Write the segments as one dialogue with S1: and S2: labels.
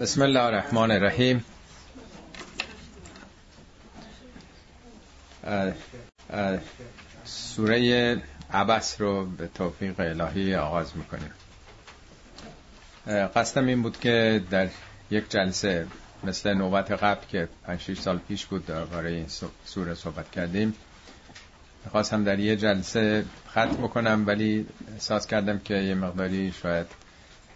S1: بسم الله الرحمن الرحیم. سوره عبس رو به توفیق الهی آغاز می‌کنیم. قصدم این بود که در یک جلسه مثل نوبت قبل که 5 سال پیش بود درباره این سوره صحبت کردیم خواستم در یه جلسه ختم بکنم ولی احساس کردم که یه مقداری شاید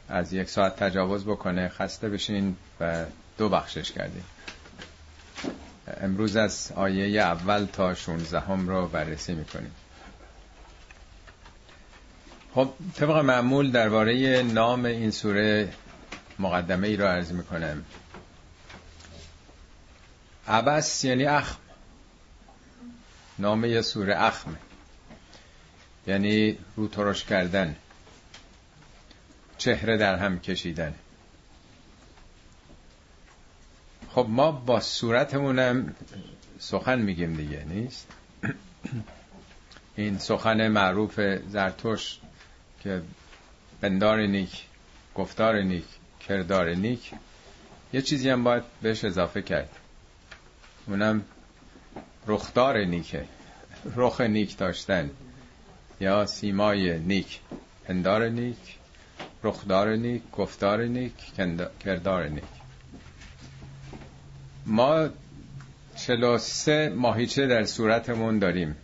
S1: از یک ساعت تجاوز بکنه خسته بشین و دو بخشش کردیم. امروز از آیه اول تا 16 هم رو بررسی می‌کنیم. خب طبق معمول درباره نام این سوره مقدمه ای رو عرض می‌کنم. عبس یعنی اخم. نام یه سوره اخمه یعنی رو ترش کردن. چهره در هم کشیدن. خب ما با صورتمونم سخن میگیم دیگه نیست؟ این سخن معروف زرتوش که بندار نیک گفتار نیک کردار نیک یه چیزی هم باید بهش اضافه کرد. اونم رخدار نیکه. رخ نیک داشتن یا سیمای نیک پندار نیک. رخدار نیک گفتار نیک کردار نیک. ما سه ماهیچه در صورتمون داریم.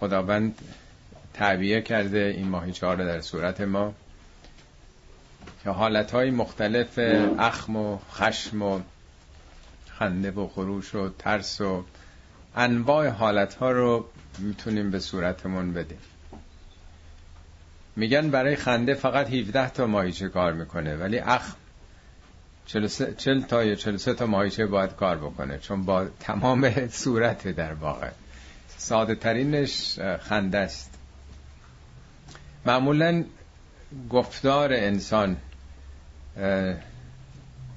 S1: خداوند تعبیه کرده این ماهیچه ها رو در صورت ما. که حالتهای مختلف اخم و خشم و خنده و خروش و ترس و انواع حالتها رو می‌تونیم به صورتمون بدیم. میگن برای خنده فقط 17 تا ماهیچه کار می‌کنه ولی اخم 40 تا یا 43 تا ماهیچه باید کار بکنه چون با تمام صورت در واقع. ساده ترینش خنده است. معمولا گفتار انسان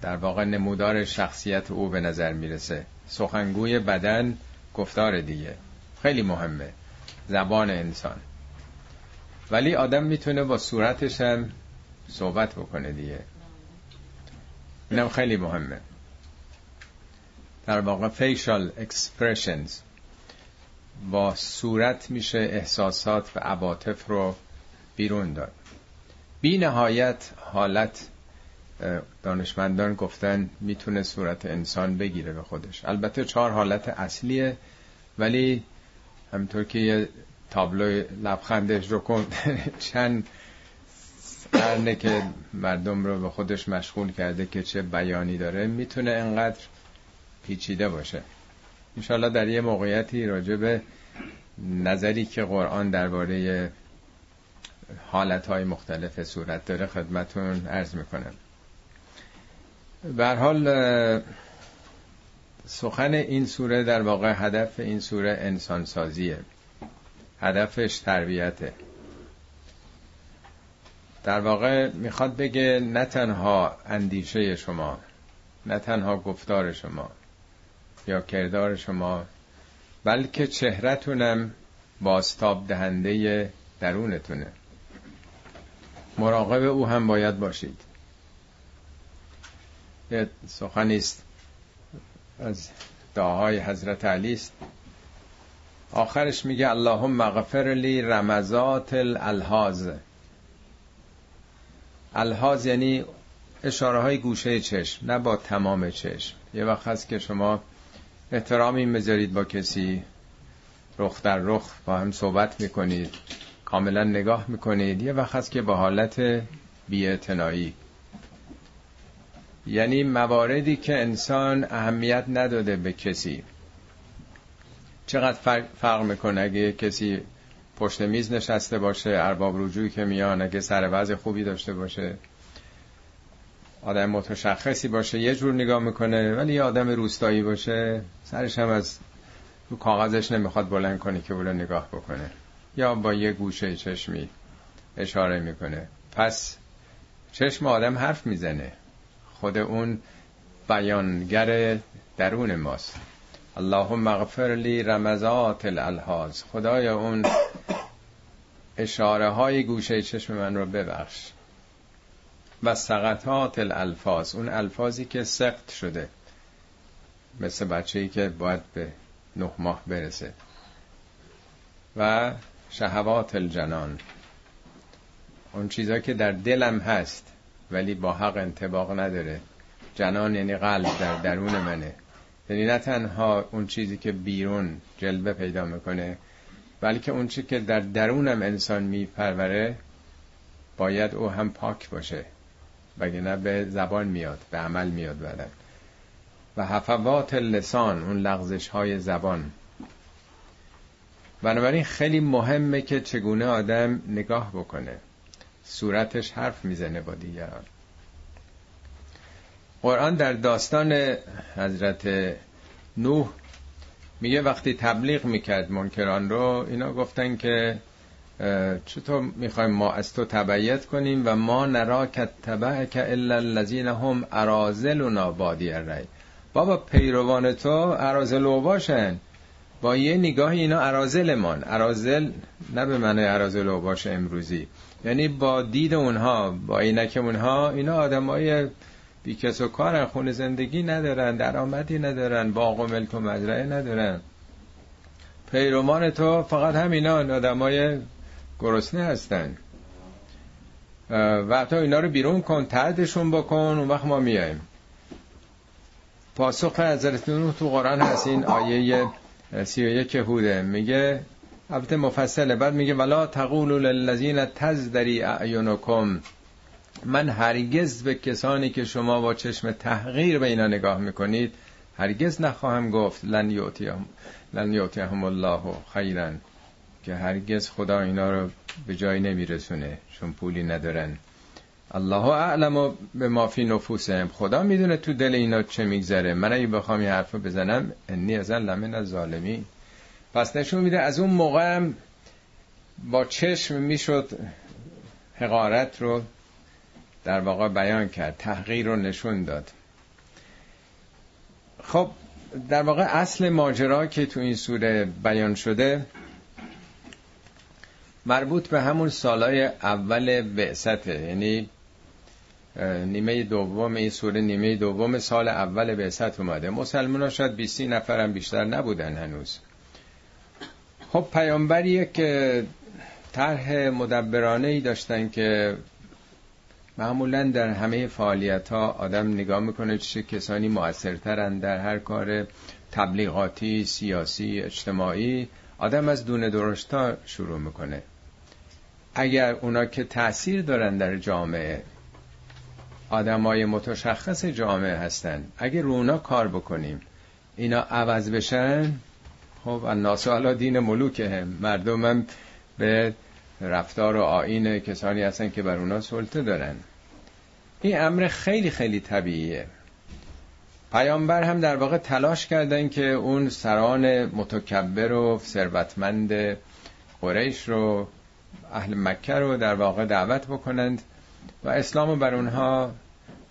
S1: در واقع نمودار شخصیت او به نظر می‌رسه. سخنگوی بدن گفتار دیگه. خیلی مهمه. زبان انسان. ولی آدم می‌تونه با صورتش هم صحبت بکنه دیگه. اینم خیلی مهمه. در واقع facial expressions با صورت میشه احساسات و عواطف رو بیرون داد. بی نهایت حالت دانشمندان گفتن می‌تونه صورت انسان بگیره به خودش. البته چهار حالت اصلیه ولی همطور که یه تابلو لبخندش رو کن. چند قرنه که مردم رو به خودش مشغول کرده که چه بیانی داره می‌تونه انقدر پیچیده باشه. انشالله در یه موقعیتی راجع به نظری که قرآن درباره حالتهای مختلف صورت داره خدمتون عرض می‌کنم. حال سخن این سوره در واقع هدف این سوره انسان سازیه هدفش تربیته. در واقع می‌خواد بگه نه تنها اندیشه شما نه تنها گفتار شما یا کردار شما بلکه چهرتونم باستاب دهنده درونتونه. مراقب او هم باید باشید. یه سخنیست از دعاهای حضرت علی است آخرش میگه اللهم اغفر لی رمزات الالحاظ. الحاظ یعنی اشاره های گوشه چشم نه با تمام چشم. یه وقت هست که شما احترامی می‌ذارید با کسی رخ در رخ با هم صحبت می‌کنید کاملا نگاه می‌کنید. یه وقت هست که با حالت بیاعتنایی. یعنی مواردی که انسان اهمیت نداده به کسی. چقدر فرق می‌کنه اگه کسی پشت میز نشسته باشه ارباب رجوعی که میان اگه سر وضع خوبی داشته باشه. آدم متشخصی باشه یه جور نگاه می‌کنه ولی یه آدم روستایی باشه سرش هم از رو کاغذش نمی‌خواد بلند کنه که بوله نگاه بکنه. یا با یه گوشه چشمی اشاره می‌کنه. پس چشم آدم حرف می‌زنه. خود اون بیانگر درون ماست. اللهم اغفر لی رمزات الالحاظ. خدایا اون اشاره های گوشه چشم من رو ببخش. و سقطات الالفاظ. اون الفاظی که سقط شده. مثل بچه ای که باید به نه ماه برسه. و شهوات الجنان. اون چیزا که در دلم هست ولی با حق انتباق نداره. جنان یعنی قلب در درون منه. یعنی نه تنها اون چیزی که بیرون جلوه پیدا می‌کنه بلکه اون چیزی که در درونم انسان میپروره باید او هم پاک باشه نه به زبان میاد به عمل میاد بعدن و حفوات لسان اون لغزش های زبان. بنابراین خیلی مهمه که چگونه آدم نگاه بکنه. صورتش حرف می‌زنه با دیگران. قرآن در داستان حضرت نوح میگه وقتی تبلیغ می‌کرد منکران رو اینا گفتن که چطور می‌خوایم ما از تو تبعیت کنیم و ما نرا که تبع که الا الذین هم ارازل و نابادی الرأی بابا پیروان تو ارازل و باشن. با یه نگاه اینا ارازلمان ارازل نه به معنی ارازل و باشه امروزی. یعنی با دید اونها با عینک اونها اینا آدمای بیکس و کارن خون زندگی ندارن درآمدی ندارن باغ و ملک و مزرعه ندارن. پیروان تو فقط همینا آدمای گرسنه هستن. و تو اینا رو بیرون کن تردشون بکن اون وقت ما میایم. پاسخ حضرت نوح تو قرآن هست این آیه سی و یک هوده. میگه البته مفصله بعد میگه ولا تقولوا للذین تزدری اعینکم. من هرگز به کسانی که شما با چشم تحقیر به اینا نگاه می‌کنید هرگز نخواهم گفت لن لن یوتیهم الله خیرا که هرگز خدا اینا رو به جای نمیرسونه چون پولی ندارن. الله اعلم به ما فی نفوسهم. خدا می‌دونه تو دل اینا چه میگذره. من اگه بخوام این حرف بزنم انی از لمن از ظالمی پس نشون میده از اون موقع با چشم می‌شد حقارت رو در واقع بیان کرد تحقیر رو نشون داد. خب در واقع اصل ماجرا که تو این سوره بیان شده مربوط به همون سالای اول بعثته. یعنی نیمه دوم این سوره نیمه دوم سال اول بعثت اومده. مسلمان ها شاید 20 نفرم بیشتر نبودن هنوز. خب پیامبریه که طرح مدبرانه ای داشتن که معمولا در همه فعالیت ها آدم نگاه می‌کنه چه کسانی موثرترن در هر کار تبلیغاتی سیاسی اجتماعی. آدم از دونه درشتا شروع می‌کنه. اگر اونا که تاثیر دارن در جامعه آدمای متشخص جامعه هستن اگر رو اونا کار بکنیم اینا عوض بشن خب الناس علا دین ملوکه هم مردم هم به رفتار و آین کسانی هستن که بر اونا سلطه دارن. این امر خیلی خیلی طبیعیه. پیامبر هم در واقع تلاش کردن که اون سران متکبر و ثروتمند قریش رو اهل مکه رو در واقع دعوت بکنند و اسلام رو بر اونها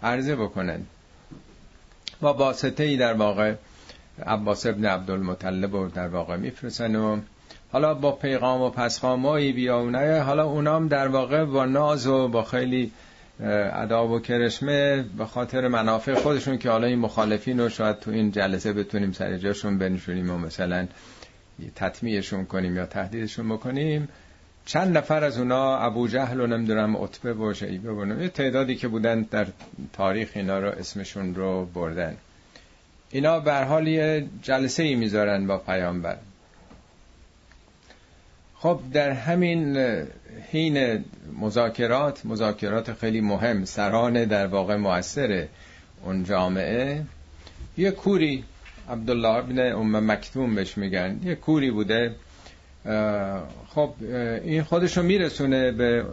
S1: عرضه بکنند. و واسطه ای در واقع عباس ابن عبدالمطلب رو در واقع میفرسن و حالا با پیغام و پسخامایی بیاونه حالا اونام در واقع با ناز و با خیلی اداب و کرشمه به خاطر منافع خودشون که حالا این مخالفین رو شاید تو این جلسه بتونیم سر جاشون بنشونیم و مثلا تطمیعشون کنیم یا تهدیدشون بکنیم. چند نفر از اونا ابو جهل و نمی‌دونم عتبه و شیبه و یه تعدادی که بودن در تاریخ اینا رو اسمشون رو بردن. اینا به حال یه جلسه ای می‌ذارن با پیامبر. خب در همین حین مذاکرات مذاکرات خیلی مهم سران در واقع موثر اون جامعه یه کوری عبدالله ابن ام مکتوم بهش میگن یه کوری بوده. خب این خودشو میرسونه به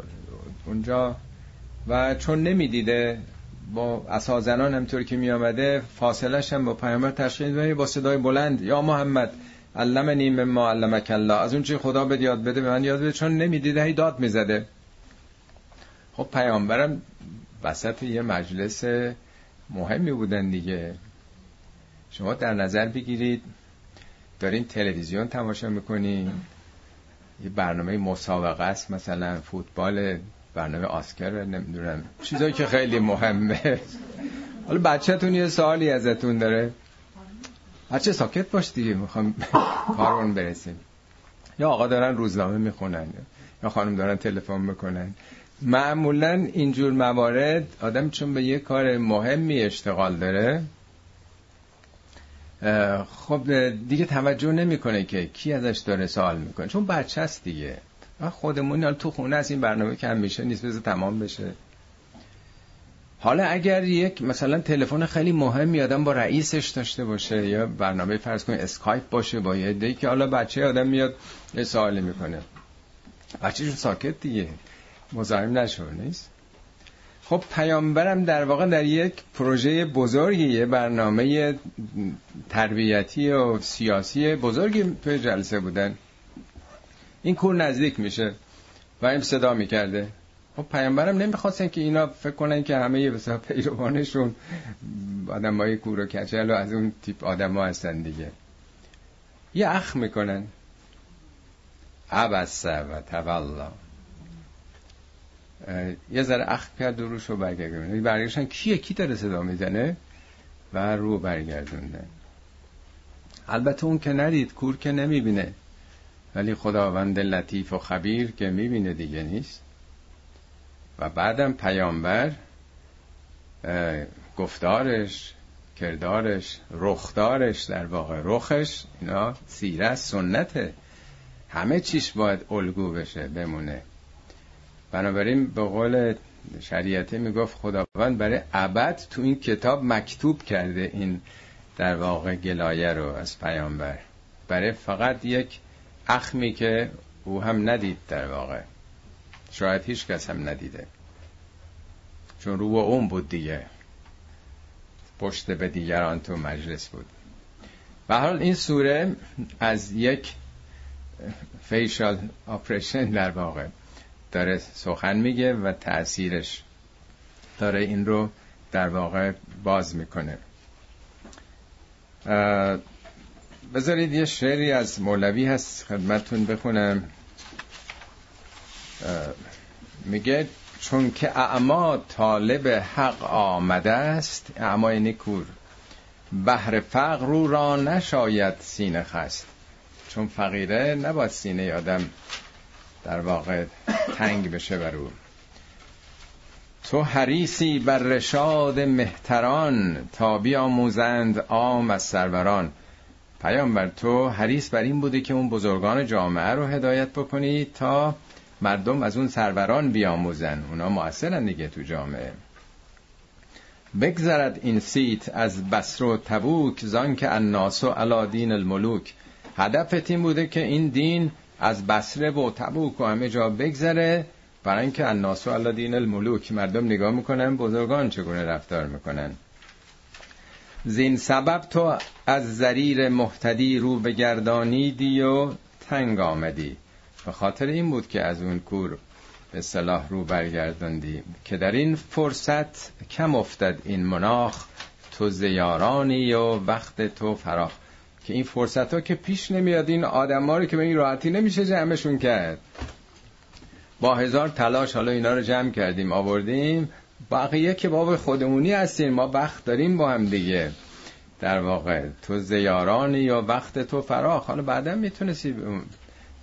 S1: اونجا و چون نمی‌دیده با اسازنان همطور که میامده فاصلش هم با پیامبر تشکیل با صدای بلند یا محمد علمنی مما علمک الله. از اون چی خدا بده یاد بده به من یاد بده چون نمی‌دیده هی داد می‌زده. خب پیامبرم وسط یه مجلس مهمی بودن دیگه. شما در نظر بگیرید دارین تلویزیون تماشا می‌کنین یه برنامه مسابقه است مثلا فوتبال برنامه آسکر نمی‌دونم چیزایی که خیلی مهمه. حالا بچهتون یه سوالی ازتون داره. بچه ساکت باش دیگه می‌خوام کارون برسیم. یا آقا دارن روزنامه می‌خونن یا خانم دارن تلفن می‌کنن. معمولا اینجور موارد آدم چون به یه کار مهمی اشتغال داره خب دیگه توجه نمی‌کنه که کی ازش داره سوال می‌کنه. چون بچه است دیگه خودمون تو خونه از این برنامه کم میشه نیست بذار تمام بشه. حالا اگر یک مثلا تلفن خیلی مهم آدم با رئیسش داشته باشه یا برنامه فرض کنید اسکایپ باشه با یه که حالا بچه آدم میاد یه سوالی می‌کنه. بچه ساکت دیگه. مزاحم نشو نیست؟ خب پیامبرم در واقع در یک پروژه بزرگی یه برنامه تربیتی و سیاسی بزرگی توی جلسه بودن. این کور نزدیک میشه و این صدا می‌کرده. خب پیامبرم نمی‌خواستن که اینا فکر کنن که همه بسیار پیروانشون آدم های کور و کچل و از اون تیپ آدم ها هستن دیگه. یه اخ می‌کنن. عبسه و تولا یه ذره اخ کرد و روش رو برگردوندن کیه؟ کی داره صدا می‌زنه؟ و رو برگردوندن البته اون که ندید کور که نمی‌بینه. ولی خداوند لطیف و خبیر که می‌بینه دیگه نیست. و بعدم پیامبر گفتارش کردارش رخدارش در واقع رخش اینا سیره سنته. همه چیش باید الگو بشه بمونه. بنابراین به قول شریعته می‌گفت خداوند برای ابد تو این کتاب مکتوب کرده این در واقع گلایه رو از پیامبر. برای فقط یک اخمی که او هم ندید در واقع. شاید هیچ کس هم ندیده. چون رو اون بود دیگه. پشت به دیگران تو مجلس بود. به حال این سوره از یک فیشال آپریشن در واقع داره سخن میگه و تأثیرش داره این رو در واقع باز می‌کنه. بذارید یه شعری از مولوی هست خدمتون بخونم. میگه چون که اعما طالب حق آمده است اعمای نکور بهر فقر رو را نشاید سینه خست. چون فقیره نباید سینه آدم در واقع تنگ بشه بر او. تو حریسی بر رشاد مهتران تا بیاموزند عام از سروران. پیامبر تو حریص بر این بوده که اون بزرگان جامعه رو هدایت بکنی تا مردم از اون سروران بیاموزن. اونا موثرن دیگه تو جامعه. بگذرد این سیت از بسر و تبوک زان که الناس و علادین الملوک. هدفت این بوده که این دین از بسره و تبوک و همه جا بگذره. برای اینکه الناس و علادین الملوک. مردم نگاه می‌کنن بزرگان چگونه رفتار می‌کنن؟ زین سبب تو از زریر محتدی رو به گردانیدی و تنگ آمدی. به خاطر این بود که از اون کور به صلاح رو برگرداندی که در این فرصت کم افتد این مناخ تو زیارانی و وقت تو فراخ. که این فرصت ها که پیش نمیاد این آدم ها رو که به این راحتی نمیشه جمعشون کرد. با هزار تلاش حالا اینا رو جمع کردیم آوردیم. بقیه که باب خودمونی هستیم ما وقت داریم با هم دیگه. در واقع تو زیارانی یا وقت تو فراخ. حالا بعدا می‌تونستی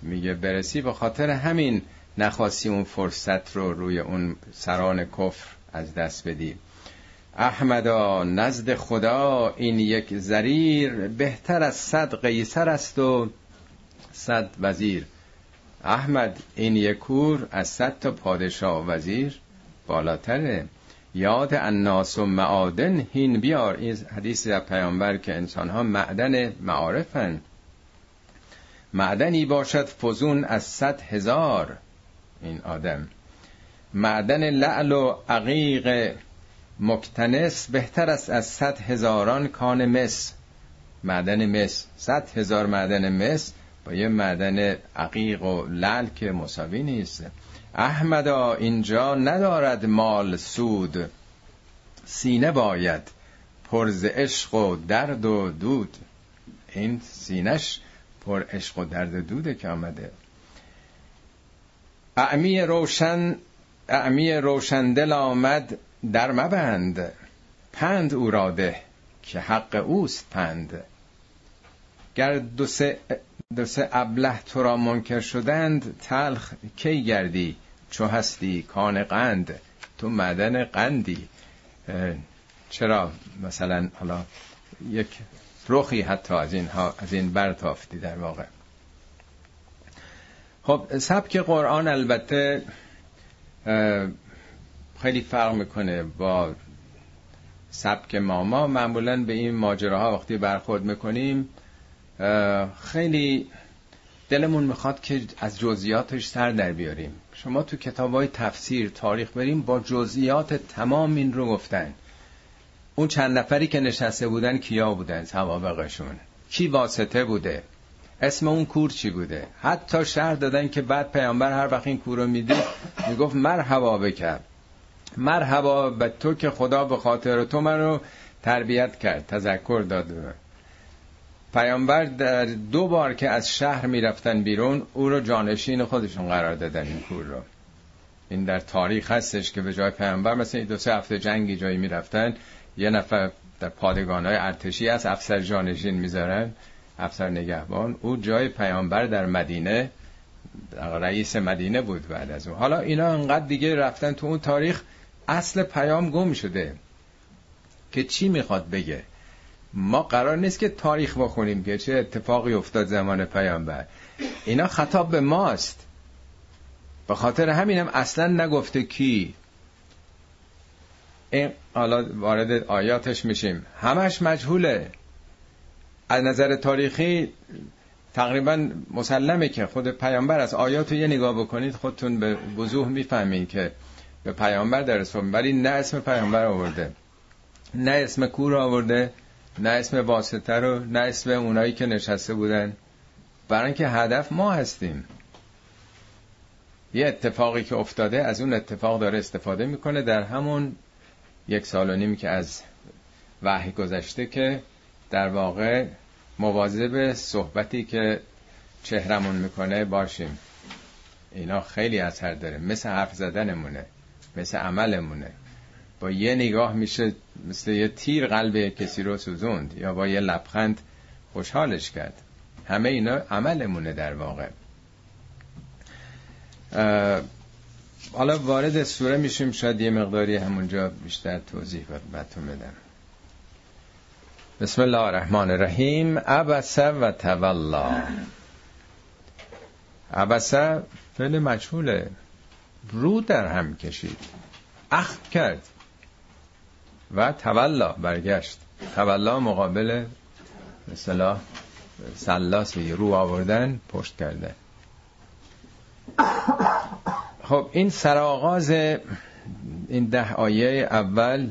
S1: میگه برسی به خاطر همین نخواستی اون فرصت رو روی اون سران کفر از دست بدی. احمدا نزد خدا این یک زریر بهتر از صد قیصر است و صد وزیر. احمد این یک کور از صد تا پادشاه و وزیر بالاتره. یاد الناس و معادن هین بیار. این حدیث در پیامبر که انسان ها معدن معارفن. معدنی باشد فزون از صد هزار. این آدم. معدن لعل و عقیق مکتنس بهتر است از صد هزاران کان مس. معدن مس. صد هزار معدن مس با یه معدن عقیق و لعل که مساوی نیست. احمدا اینجا ندارد مال سود. سینه باید. پرز عشق و درد و دود. این سینش پر عشق و درد دوده که آمده. اعمی روشن اعمی روشندل آمد در مبند. پند او را ده که حق اوست پند. گر دو سه, دو سه ابله تو را منکر شدند تلخ کی گردی؟ چو هستی کان قند تو معدن قندی. چرا مثلا حالا یک رخی حتی از این, از این برتافتی در واقع. خب سبک قرآن البته خیلی فرق می‌کنه با سبک ما. ما معمولا به این ماجراها وقتی برخورد می‌کنیم خیلی دلمون می‌خواد که از جزئیاتش سر در بیاریم. شما تو کتاب های تفسیر تاریخ بریم با جزئیات تمام این رو گفتن. اون چند نفری که نشسته بودن کیا بودن؟ سوابقشون. کی واسطه بوده؟ اسم اون کور چی بوده؟ حتی شهر دادن که بعد پیامبر هر وقت این کور رو می‌دید می‌گفت مرحبا بکرد. مرحبا به تو که خدا به خاطر تو من رو تربیت کرد تذکر داد. پیامبر در دو بار که از شهر می‌رفتن بیرون او رو جانشین خودشون قرار دادن این کور رو. این در تاریخ هستش که به جای پیامبر مثل دو سه هفته جنگی جایی می‌رفتن یه نفر در پادگان های ارتشی از افسر جانشین می‌ذارن افسر نگهبان. او جای پیامبر در مدینه رئیس مدینه بود بعد از اون. حالا اینا انقدر دیگه رفتن تو اون تاریخ اصل پیام گم شده که چی می‌خواد بگه. ما قرار نیست که تاریخ بخونیم که چه اتفاقی افتاد زمان پیامبر. اینا خطاب به ماست. به خاطر همینم اصلا نگفته کی این حالا وارد آیاتش میشیم. همش مجهوله. از نظر تاریخی تقریبا مسلمه که خود پیامبر از آیات یه نگاه بکنید خودتون به وضوح می‌فهمین که به پیامبر در ولی نه اسم پیامبر آورده. نه اسم کور آورده نه اسم واسطه رو نه اسم اونایی که نشسته بودن. برای اینکه هدف ما هستیم. یه اتفاقی که افتاده از اون اتفاق داره استفاده می‌کنه در همون یک سال و نیم که از وحی گذشته که در واقع مواظب صحبتی که چهرمون می‌کنه باشیم. اینا خیلی اثر داره. مثل حرف زدنمونه مثل عملمونه. با یه نگاه میشه مثل یه تیر قلب کسی رو سوزوند یا با یه لبخند خوشحالش کرد. همه اینا عملمونه در واقع. حالا وارد سوره میشیم شاید یه مقداری همونجا بیشتر توضیح بهتون بدم. بسم الله الرحمن الرحیم. عبسه و تولا. عبسه فعل مجهوله. رو در هم کشید. اخت کرد. و تولا برگشت. تولا مقابل مثلا سلاس رو آوردن پشت کرده. خب این سرآغاز این ده آیه اول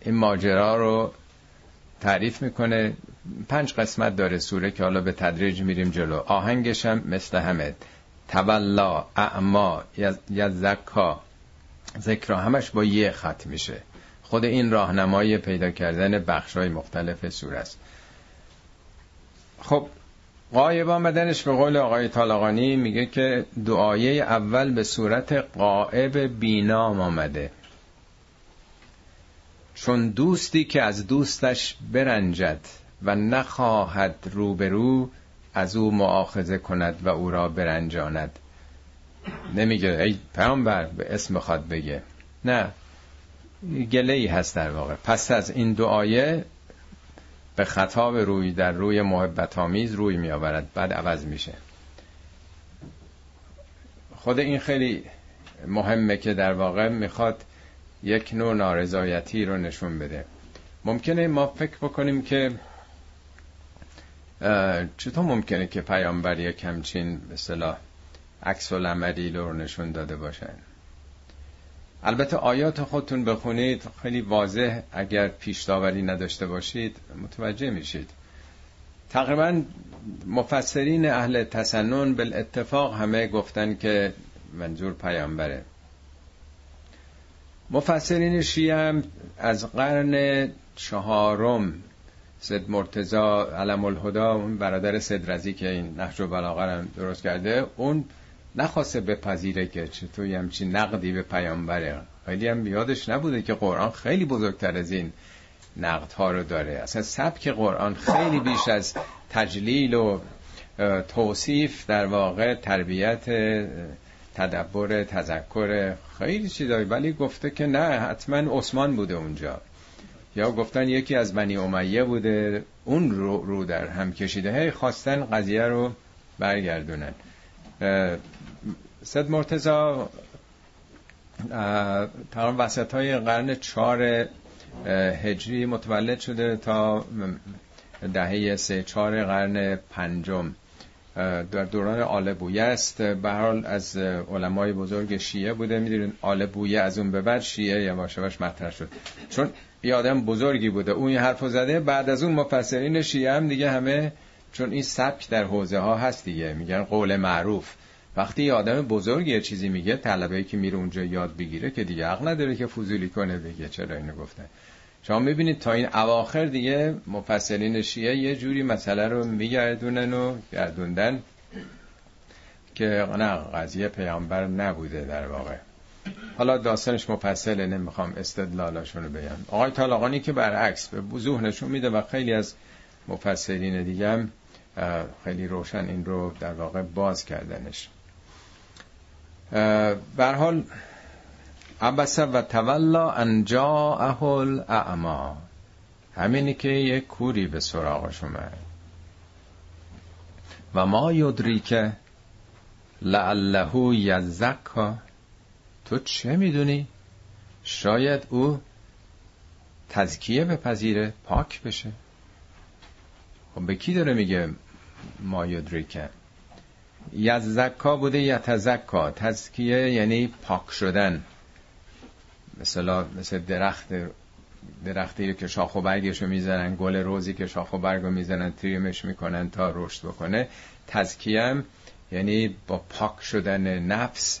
S1: این ماجرا رو تعریف می‌کنه. پنج قسمت داره سوره که حالا به تدریج میریم جلو. آهنگش هم مثل همه. تولا اعما یزکا. ذکر همش با یه خط میشه. خود این راهنمای پیدا کردن بخش های مختلف سوره است. خب قایب آمدنش به قول آقای طالقانی میگه که دعایه اول به صورت قائب بینام آمده. چون دوستی که از دوستش برنجد و نخواهد روبرو از او معاخذه کند و او را برنجاند. نمیگه ای پیامبر به اسم خواد بگه. نه گله ای هست در واقع. پس از این دعایه به خطاب روی در روی محبت آمیز روی می آورد بعد عوض میشه. خود این خیلی مهمه که در واقع می‌خواد یک نوع نارضایتی رو نشون بده. ممکنه ما فکر بکنیم که چطور ممکنه که پیامبر یک همچین به عکس العملی رو نشون داده باشن؟ البته آیات خودتون بخونید خیلی واضح اگر پیش داوری نداشته باشید متوجه میشید. تقریبا مفسرین اهل تسنن بالاتفاق همه گفتن که منظور پیامبره. مفسرین شیعه هم از قرن چهارم سید مرتزا علم الهدا اون برادر سید رزی که این نحج و درست کرده اون نخواسته بپذیره که چطوری همچی نقدی به پیامبره. خیلی هم یادش نبوده که قرآن خیلی بزرگتر از این نقد ها رو داره. اصلا سبک قرآن خیلی بیش از تجلیل و توصیف در واقع تربیت تدبر تذکر خیلی چیزایی. ولی گفته که نه حتما عثمان بوده اونجا. یا گفتن یکی از بنی امیه بوده اون رو, رو در هم کشیده. هی خواستن قضیه رو برگردونن. صد مرتزا تقریبا وسط های قرن چهار هجری متولد شده تا دهه سه چهار قرن پنجم. در دوران آل بویه است. به حال از علمای بزرگ شیعه بوده. می‌دونید آل بویه از اون به بعد شیعه یواش یواش مطرح شد. چون یه آدم بزرگی بوده. اون یه حرفو زده. بعد از اون مفسرین شیعه هم دیگه همه چون این سبک در حوزه ها هست دیگه. میگن قول معروف. وقتی یه آدم بزرگی یه چیزی میگه طلبه که میره اونجا یاد بگیره که دیگه عقل نداره که فضولی کنه بگه چرا اینو گفته شما می‌بینید تا این اواخر دیگه مفسرین شیعه یه جوری مسئله رو میگردونن و گردوندن که نه قضیه پیامبر نبوده در واقع. حالا داستانش مفصله نمی‌خوام استدلالاشون رو بگم. آقای طالاقانی که برعکس به وضوح نشون میده و خیلی از مفسرین دیگه هم خیلی روشن این رو در واقع باز کردنش. بر حال عبس و تولا ان جاءه الاعما همینی که یک کوری به سراغش اومد. و ما یدری که لعله یزکا تو چه می‌دونی؟ شاید او تزکیه بپذیره پاک بشه. خب به کی داره میگه ما یدریکه یزکا بوده یتزکا تزکیه یعنی پاک شدن. مثلا مثل درخت درختی که شاخ و برگشو می‌زنن گل روزی که شاخ و برگو می‌زنن تریمش می‌کنن تا رشد بکنه. تزکیم یعنی با پاک شدن نفس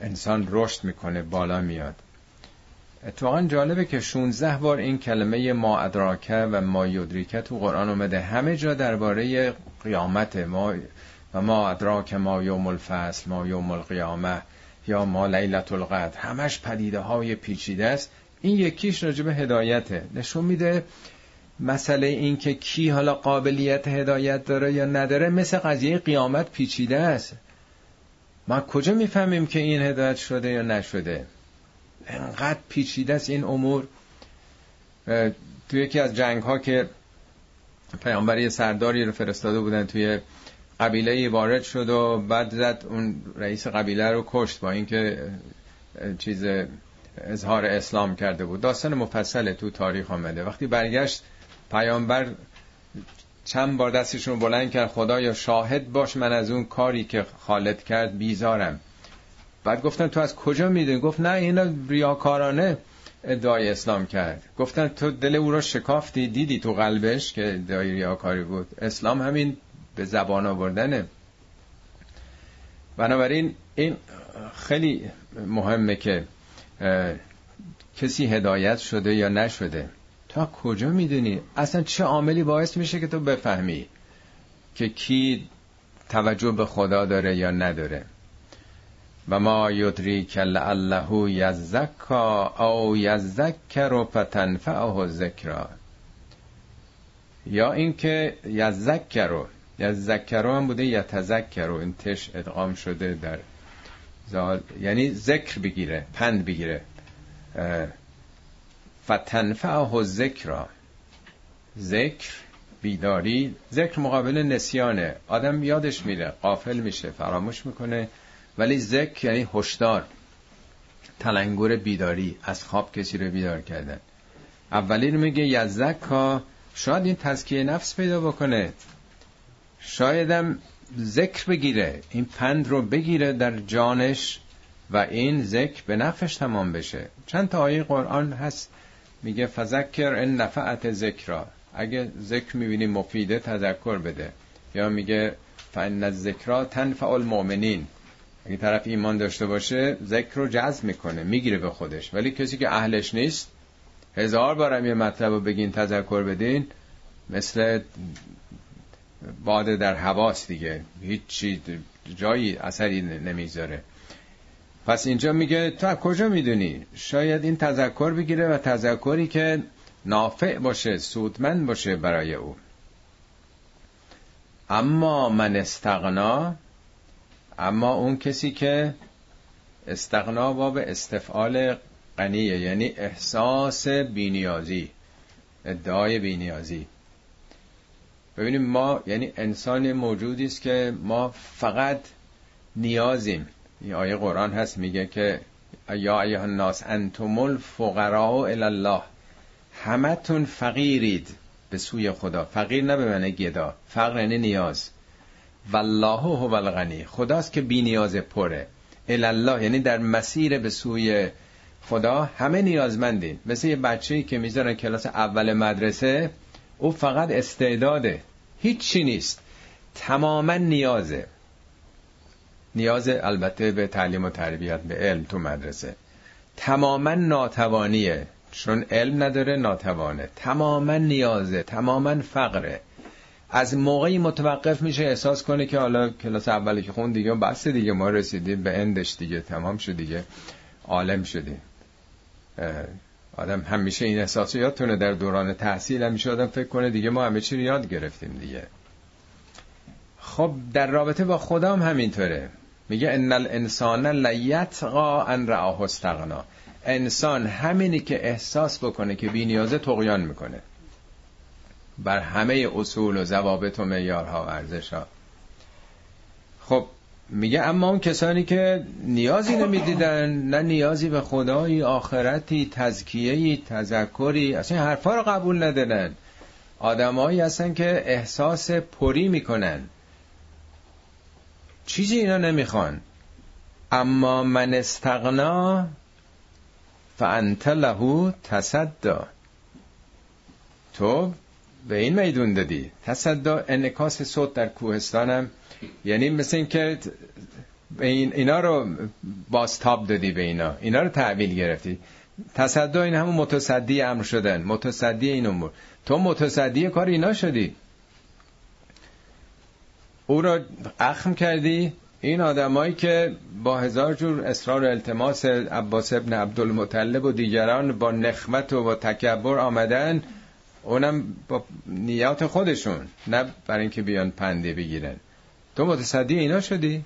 S1: انسان رشد می‌کنه بالا میاد. اتفاقا جالبه که 16 بار این کلمه ما ادراکه و ما یدریکه تو قرآن اومده. همه جا درباره قیامت ما و ما ادراک ما یوم الفصل ما یوم القیامه یا ما لیلت القدر. همش پدیده های پیچیده است. این یکیش راجب هدایته. نشون میده مسئله این که کی حالا قابلیت هدایت داره یا نداره. مثل قضیه قیامت پیچیده است. ما کجا می‌فهمیم که این هدایت شده یا نشده؟ انقدر پیچیده است این امور. توی یکی از جنگ ها که پیامبری سرداری رو فرستاده بودن توی قبیله وارد شد و بعد زد اون رئیس قبیله رو کشت با اینکه چیز اظهار اسلام کرده بود. داستان مفصله تو تاریخ آمده. وقتی برگشت پیامبر چند بار دستشون بلند کرد. خدا یا شاهد باش من از اون کاری که خالد کرد بیزارم. بعد گفتن تو از کجا می‌دونی؟ گفت نه اینا ریاکارانه ادعای اسلام کرد. گفتن تو دل او رو شکافتی دیدی تو قلبش که ادعای ریاکاری بود. اسلام همین به زبان آوردنه. بنابراین این خیلی مهمه که کسی هدایت شده یا نشده. تا کجا می‌دونی؟ اصلا چه عاملی باعث میشه که تو بفهمی که کی توجه به خدا داره یا نداره؟ و ما یدری که لعله یزکا او یزکر و فتنفعه ذکرا. یا اینکه یزکر رو یزکر هم بوده یتذکر این تش ادغام شده در زال یعنی ذکر بگیره پند بگیره. فتنفعه ذکرا. ذکر بیداری. ذکر مقابل نسیانه. آدم یادش میره قافل میشه فراموش می‌کنه. ولی ذکر یعنی هشدار تلنگر بیداری از خواب کسی رو بیدار کردن. اولین میگه یزک ها شاید این تزکیه نفس پیدا بکنه. شایدم ذکر بگیره این پند رو بگیره در جانش و این ذکر به نفش تمام بشه. چند تا آیه قرآن هست میگه فذکر ان نفعت ذکرا. اگه ذکر می‌بینی مفیده تذکر بده. یا میگه فان الذکرا تنفع المؤمنین. اگه طرف ایمان داشته باشه ذکر رو جذب می‌کنه می‌گیره به خودش. ولی کسی که اهلش نیست هزار بارم یه مطلب رو بگین تذکر بدین مثل باد در حواس دیگه. هیچ جایی اثری نمی‌ذاره پس اینجا میگه تو کجا می‌دونی؟ شاید این تذکر بگیره و تذکری که نافع باشه سودمند باشه برای او. اما من استغنا اما اون کسی که استغنا باب استفعال غنیه یعنی احساس بینیازی ادعای بینیازی. ببینیم ما یعنی انسان موجودی است که ما فقط نیازیم. این آیه قرآن هست میگه که یا ایها الناس انتم الفقراء الی الله همتون فقیرید به سوی خدا. فقیر نه به معنی گدا. فقر یعنی نیاز. والله هو الغنی. خداست که بی نیاز پره. الله یعنی در مسیر به سوی خدا همه نیازمندین. مثل یه بچه‌ای که می‌ذارن کلاس اول مدرسه او فقط استعداده. هیچی نیست. تماما نیازه. نیاز البته به تعلیم و تربیت به علم تو مدرسه. تماما ناتوانیه. چون علم نداره ناتوانه. تماما نیازه تماما فقره. از موقعی متوقف میشه احساس کنه که حالا کلاس اولی که خون دیگه بس دیگه ما رسیدیم به اندش دیگه تمام شد دیگه عالم شدیم آدم همیشه این احساس یادتونه در دوران تحصیل همیشه آدم فکر کنه دیگه ما همه چی رو یاد گرفتیم دیگه. خب در رابطه با خدا هم همینطوره. میگه ان الانسان لیتقا ان رآه استغنا. انسان همینی که احساس بکنه که بی نیازه تقیان می‌کنه. بر همه اصول و ضوابط و معیارها و خب میگه اما اون کسانی که نیازی نمی‌دیدن نه نیازی به خدایی آخرتی تزکیهی تذکری اصلا حرفا رو قبول ندارن. آدمایی هستن که احساس پری می‌کنن. چیزی اینا نمی‌خوان. اما من استغنا فانت له تصدا. تو به این میدون دادی. تصدا انکاس صوت در کوهستانم. یعنی مثل این که به این اینا رو باستاب دادی به اینا. اینا رو تحویل گرفتی. تصدا این همون متصدی امر شدن. متصدی این امور. تو متصدی کار اینا شدی. او را اخم کردی. این آدمایی که با هزار جور اصرار التماس عباس ابن عبدالمطلب و دیگران با نخمت و با تکبر آمدن اونم با نیات خودشون نه برای اینکه بیان پنده بگیرن. تو متصدی اینا شدی؟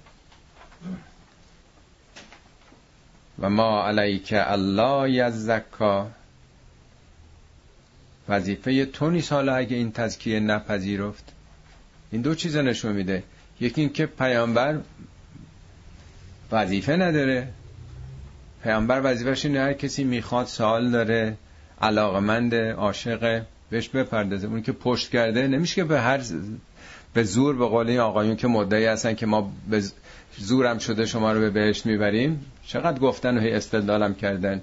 S1: و ما علیک الله یزکا. وظیفه تو نیست حالا اگه این تزکیه نپذیرفت. این دو چیز نشون میده. یکی اینکه پیامبر وظیفه نداره. پیامبر وظیفهش اینه هر کسی می‌خواد سوال داره علاقمند عاشق. بهش بپردازه. اون که پشت کرده نمیشه که به هر به زور به قول آقایون که مدعی هستن که ما به زورم شده شما رو به بهشت می‌بریم. چقدر گفتن و هی استدلالم کردن.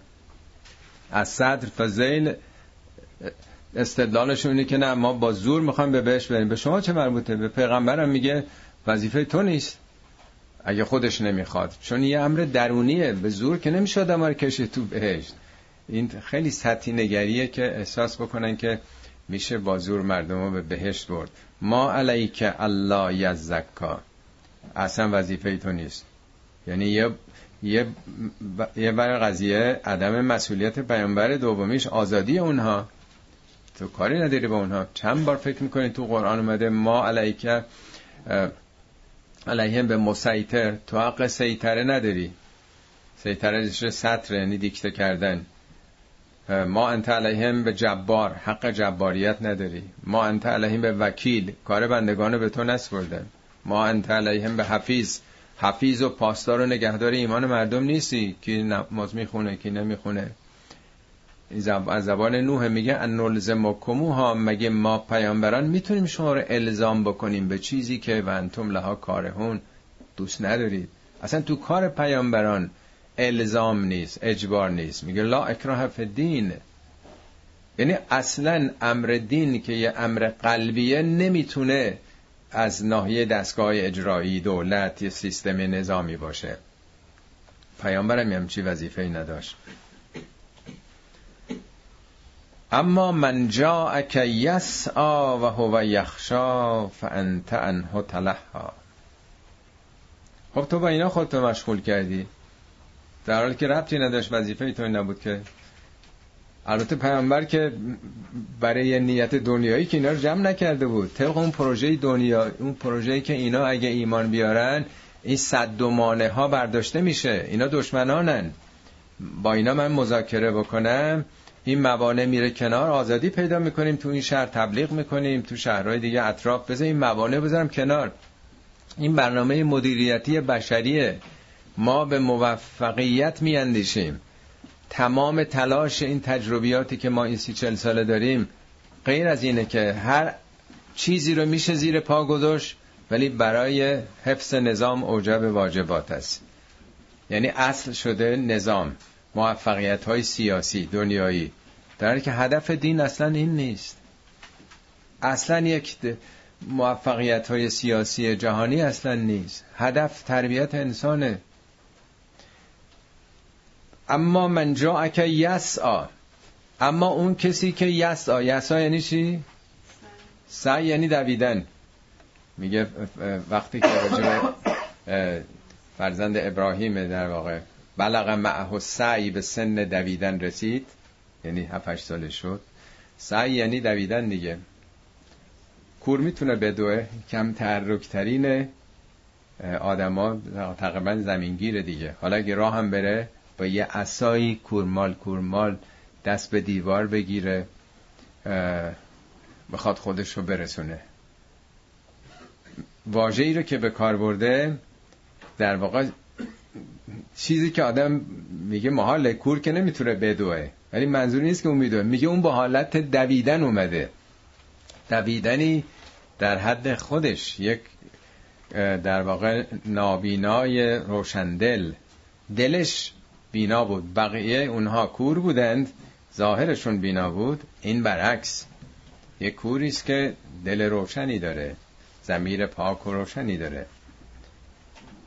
S1: از صدر تا زیل استدلالشون اینه که نه ما با زور می‌خوایم به بهشت بریم. به شما چه مربوطه؟ به پیغمبرم میگه وظیفه تو نیست. اگه خودش نمی‌خواد. چون یه امر درونیه. به زور که نمیشه آدم رو کشه تو بهشت. این خیلی سطحی نگریه که احساس بکنن که میشه با زور مردم رو به بهشت برد. ما علیک الله یزکا. اصلا وظیفه تو نیست. یعنی یه یه یه برای قضیه عدم مسئولیت پیامبر دومیش آزادی اونها. تو کاری نداری با اونها. چند بار فکر می‌کنی تو قرآن اومده ما علیک علیهم به مسیطر. تو حق سیطره نداری. سیطره سطر یعنی دیکته کردن. ما انت علیهم به جبار حق جباریت نداری. ما انت علیهم به وکیل کار بندگان به تو نسپردن ما انت علیهم به حفیظ. حفیظ و پاسدار و نگهدار ایمان مردم نیستی. که نماز می‌خونه که نمی‌خونه. از زبان نوح میگه ان ها مگه ما پیامبران می‌تونیم شما رو الزام بکنیم به چیزی که و انتم لها کارهون؟ دوست ندارید. اصلا تو کار پیامبران الزام نیست اجبار نیست. میگه لا اکراه فی دین یعنی اصلا امر دین که یه امر قلبیه نمی‌تونه از ناحیه دستگاه اجرایی دولت یا سیستم نظامی باشه. پیامبرم هم چی وظیفه ای نداشت. اما من جاءک یسعا و هو یخشا فانت عنه تلها خب تو با اینا خودتو مشغول کردی؟ در حالی که ربطی نداشت وظیفه تو نبود که البته پیامبر که برای نیت دنیایی که اینا رو جمع نکرده بود. طبق اون پروژه دنیا اون پروژه‌ای که اینا اگه ایمان بیارن این صد و مانه ها برداشته میشه. اینا دشمنانن. با اینا من مذاکره بکنم. این موانع میره کنار. آزادی پیدا می‌کنیم. تو این شهر تبلیغ می‌کنیم. تو شهرهای دیگه اطراف. بذار این موانع بذارم کنار. این برنامه مدیریتی بشریه. ما به موفقیت میاندیشیم. تمام تلاش این تجربیاتی که ما این سی چل ساله داریم غیر از اینه که هر چیزی رو میشه زیر پا گذاشت ولی برای حفظ نظام اوجب واجبات است. یعنی اصل شده نظام موفقیت های سیاسی دنیایی. در که هدف دین اصلا این نیست. اصلا یک موفقیت های سیاسی جهانی اصلا نیست. هدف تربیت انسانه. اما من جا یس یسعا. اما اون کسی که یسعا. یسعا یعنی چی؟ سعی یعنی دویدن. میگه وقتی که رجب فرزند ابراهیم در واقع بلغ معه سعی به سن دویدن رسید یعنی 7 ساله شد. سعی یعنی دویدن دیگه. کور می‌تونه بدوه کم تحرکترین آدما تقریبا زمینگیره دیگه. حالا اگه راه هم بره با یه اسایی کورمال کورمال دست به دیوار بگیره بخواد خودش رو برسونه. واژه ای رو که به کار برده در واقع چیزی که آدم میگه محال کور که نمی‌تونه بدوه ولی منظور نیست که اون میدوه میگه اون با حالت دویدن اومده. دویدنی در حد خودش یک در واقع نابینای روشندل. دلش بینا بود. بقیه اونها کور بودند. ظاهرشون بینا بود. این برعکس. یک کوری است که دل روشنی داره. زمیر پاک و روشنی داره.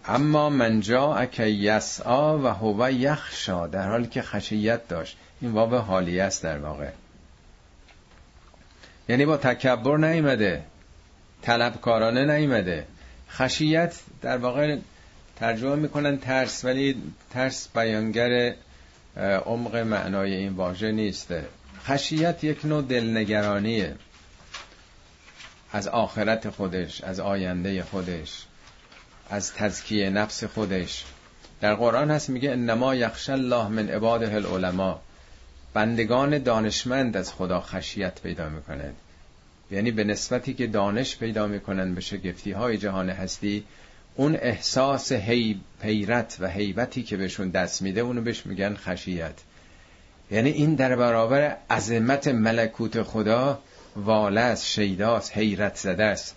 S1: اما من جا اک یسعا و هو یخشا در حالی که خشیت داشت. این واو حالی است در واقع. یعنی با تکبر نیمده. طلبکارانه نیمده. خشیت در واقع ترجمه می‌کنن ترس ولی ترس بیانگر عمق معنای این واژه نیسته خشیت یک نوع دلنگرانیه. از آخرت خودش از آینده خودش از تزکیه نفس خودش. در قرآن هست میگه انما یخش الله من عباده العلماء. بندگان دانشمند از خدا خشیت پیدا می‌کنند. یعنی به نسبتی که دانش پیدا می‌کنن به شگفتی های جهان هستی اون احساس هی پیرت و حیبتی که بهشون دست میده اونو بهش میگن خشیت. یعنی این در برابر عظمت ملکوت خدا واله است شیداست حیرت زده است.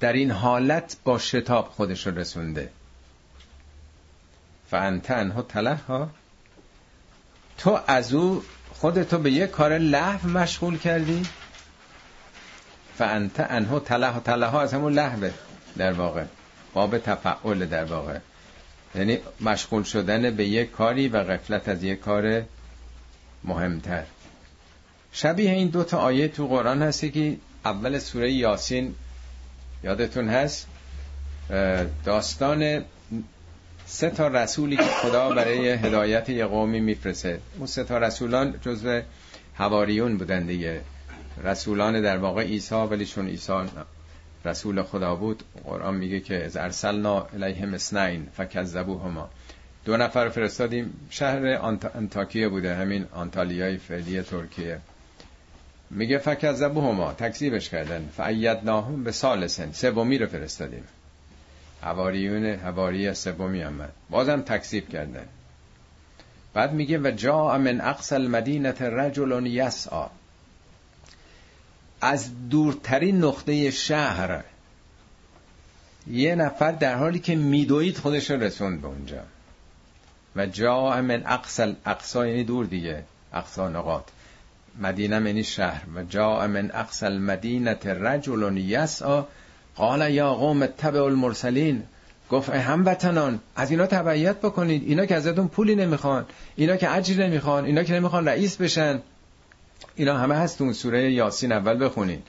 S1: در این حالت با شتاب خودش رسونده. فانت انها ها تو از او خودتو به یک کار لحو مشغول کردی. فانت انها تله تله ها از همون لحوه. در واقع. باب تفعول در واقع. یعنی مشغول شدن به یک کاری و غفلت از یک کار مهمتر. شبیه این دو تا آیه تو قرآن هستی که اول سوره یاسین یادتون هست؟ داستان سه تا رسولی که خدا برای هدایت یه قومی میفرسه اون سه تا رسولان جزو هواریون بودن دیگه. رسولان در واقع عیسی ولی چون عیسی رسول خدا بود قرآن میگه که از ارسلنا الیهم اسنین فکذبوهما. دو نفر فرستادیم. شهر انتاکیه بوده همین آنتالیای فعلی ترکیه. میگه فکذبوهما. تکذیبش کردن. فایدناهم به سالسن سومی رو فرستادیم. حواریون حواری سومی هم بازم تکذیب کردن. بعد میگه و جا من اقصى المدینه رجل یسعا از دورترین نقطه شهر یه نفر در حالی که میدوید خودش رسوند به اونجا. و جا من اقصى اقصا یعنی دور دیگه اقصا نقاط. مدینه منی شهر. و جا من اقصى المدینه رجل یسعا قال یا قوم تبع المرسلین. گفت هموطنان از اینا تبعیت بکنید. اینا که ازتون پولی نمی‌خوان. اینا که اجر نمی‌خوان. اینا که نمی‌خوان رئیس بشن. اینا همه هست اون سوره یاسین اول بخونین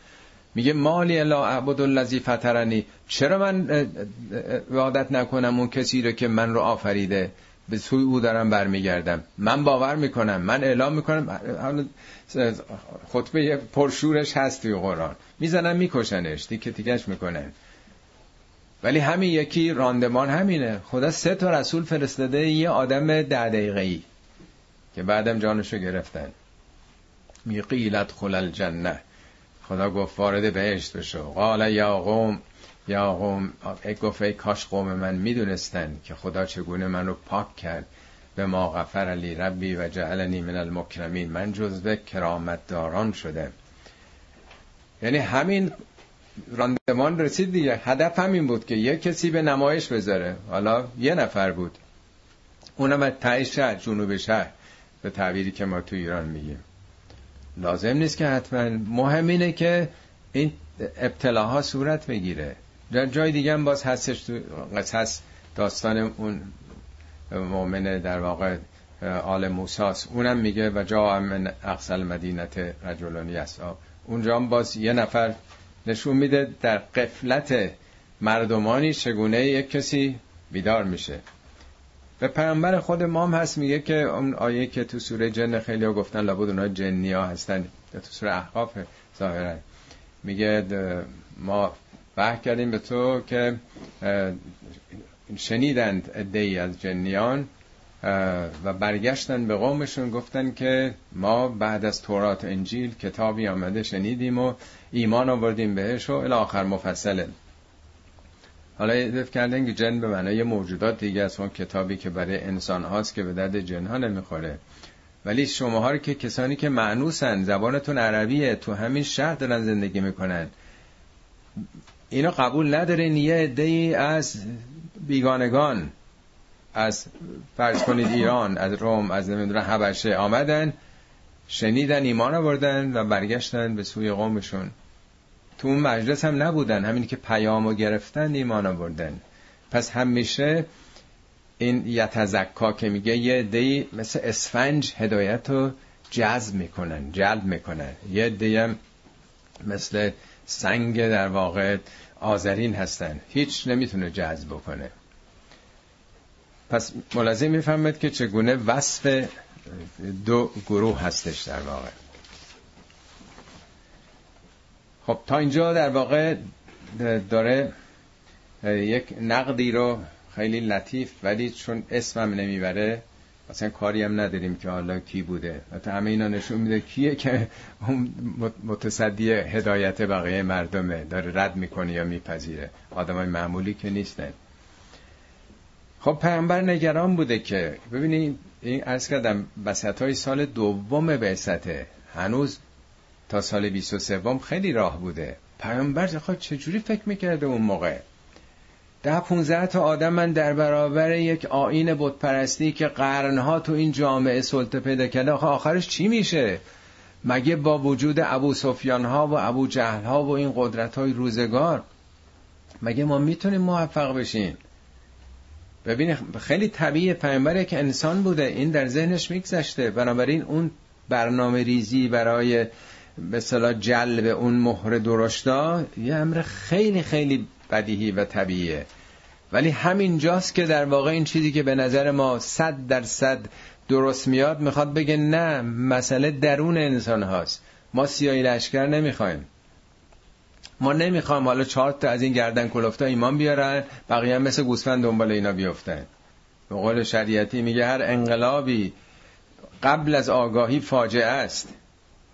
S1: میگه مالی الا اعبد الذی فطرنی. چرا من عبادت نکنم اون کسی رو که من رو آفریده به سوی او دارم برمیگردم؟ من باور می‌کنم من اعلام می‌کنم. خطبه پرشورش هست توی قرآن. می‌زنن میکشنش دیگه تیکش می‌کنن ولی همین یکی راندمان همینه. خدا سه تا رسول فرستاده یه آدم ده دقیقه ای که بعدم جانشو گرفتن. میقیلت خل الجنه. خدا گفت وارد بهشت بشو. قال یا قوم یا قوم ای گفت ای کاش قوم من می‌دونستن که خدا چگونه من رو پاک کرد. به ما غفر علی ربی و جعلنی من المکرمین. من جزو کرامت داران شده. یعنی همین راندمان رسید دیگه. هدف همین بود که یه کسی به نمایش بذاره. حالا یه نفر بود. اونم از تای شهر جنوب شهر. به تعبیری که ما تو ایران میگیم. لازم نیست که حتما. مهم اینه که این ابتلاها صورت بگیره. در جای دیگه هم باز هستش تو قصص داستان اون مؤمن در واقع آل موساس اونم میگه و جا من اقصال مدینت رجلانی اصحاب اونجا هم باز یه نفر نشون میده در قفلت مردمانی چگونه یک کسی بیدار میشه. به پیامبر خود مام هست میگه که اون آیه که تو سوره جن خیلی ها گفتن لابد اونها جنی ها هستن تو سوره احقاف ظاهرا. میگه ما وحی کردیم به تو که شنیدند ادهی از جنیان و برگشتن به قومشون گفتن که ما بعد از تورات انجیل کتابی آمده شنیدیم و ایمان آوردیم بهش و الاخر مفصله حالا ادف کردن که جن به معنای موجودات دیگه از اون کتابی که برای انسان هاست که به درد جن ها نمی‌خوره. ولی شماها رو که کسانی که معنوسن زبانتون عربیه تو همین شهر دارن زندگی می‌کنن. اینا قبول ندارین یه عده از بیگانگان از فرض کنید ایران از روم از نمی‌دونم حبشه آمدن شنیدن ایمان آوردن و برگشتن به سوی قومشون. تو اون مجلس هم نبودن. همین که پیامو گرفتن ایمان آوردن. پس همیشه این یتزکا که میگه یه دی مثل اسفنج هدایت رو جذب می‌کنن جلب می‌کنن. یه دی هم مثل سنگ در واقع آذرین هستن. هیچ نمی‌تونه جذب بکنه. پس ملازم می‌فهمد که چگونه وصف دو گروه هستش در واقع. خب تا اینجا در واقع داره یک نقدی رو خیلی لطیف ولی چون اسمم نمی‌بره مثلا کاری هم نداریم که حالا کی بوده. حتی همه اینا نشون میده کیه که اون متصدی هدایت بقیه مردمه داره رد می‌کنه یا میپذیره. آدم های معمولی که نیستن. خب پیامبر نگران بوده که ببینید این ارز کردم بسط های سال دوم بعثته هنوز تا سال 23 خیلی راه بوده. پیامبر خب چجوری فکر می‌کرده اون موقع؟ ده 15 تا آدم من در برابر یک آین بتپرستی که قرنها تو این جامعه سلطه پیدا کرده آخه آخرش چی میشه؟ مگه با وجود ابو سفیان ها و ابو جهل ها و این قدرت های روزگار مگه ما می‌تونیم موفق بشیم؟ ببین خیلی طبیعی پیامبره که انسان بوده این در ذهنش میگذشته. بنابراین اون برنامه ریزی برای به جلب اون مهر درشتا یه امر خیلی خیلی بدیهی و طبیعیه. ولی همین جاست که در واقع این چیزی که به نظر ما صد در صد درست میاد می‌خواد بگه نه مسئله درون انسان هاست. ما سیاهی لشکر نمی‌خوایم. ما نمی‌خوایم حالا چهار تا از این گردن کلفتا ایمان بیارن بقیه هم مثل گوسفند دنبال اینا بیفتن. به قول شریعتی میگه هر انقلابی قبل از آگاهی فاجعه است.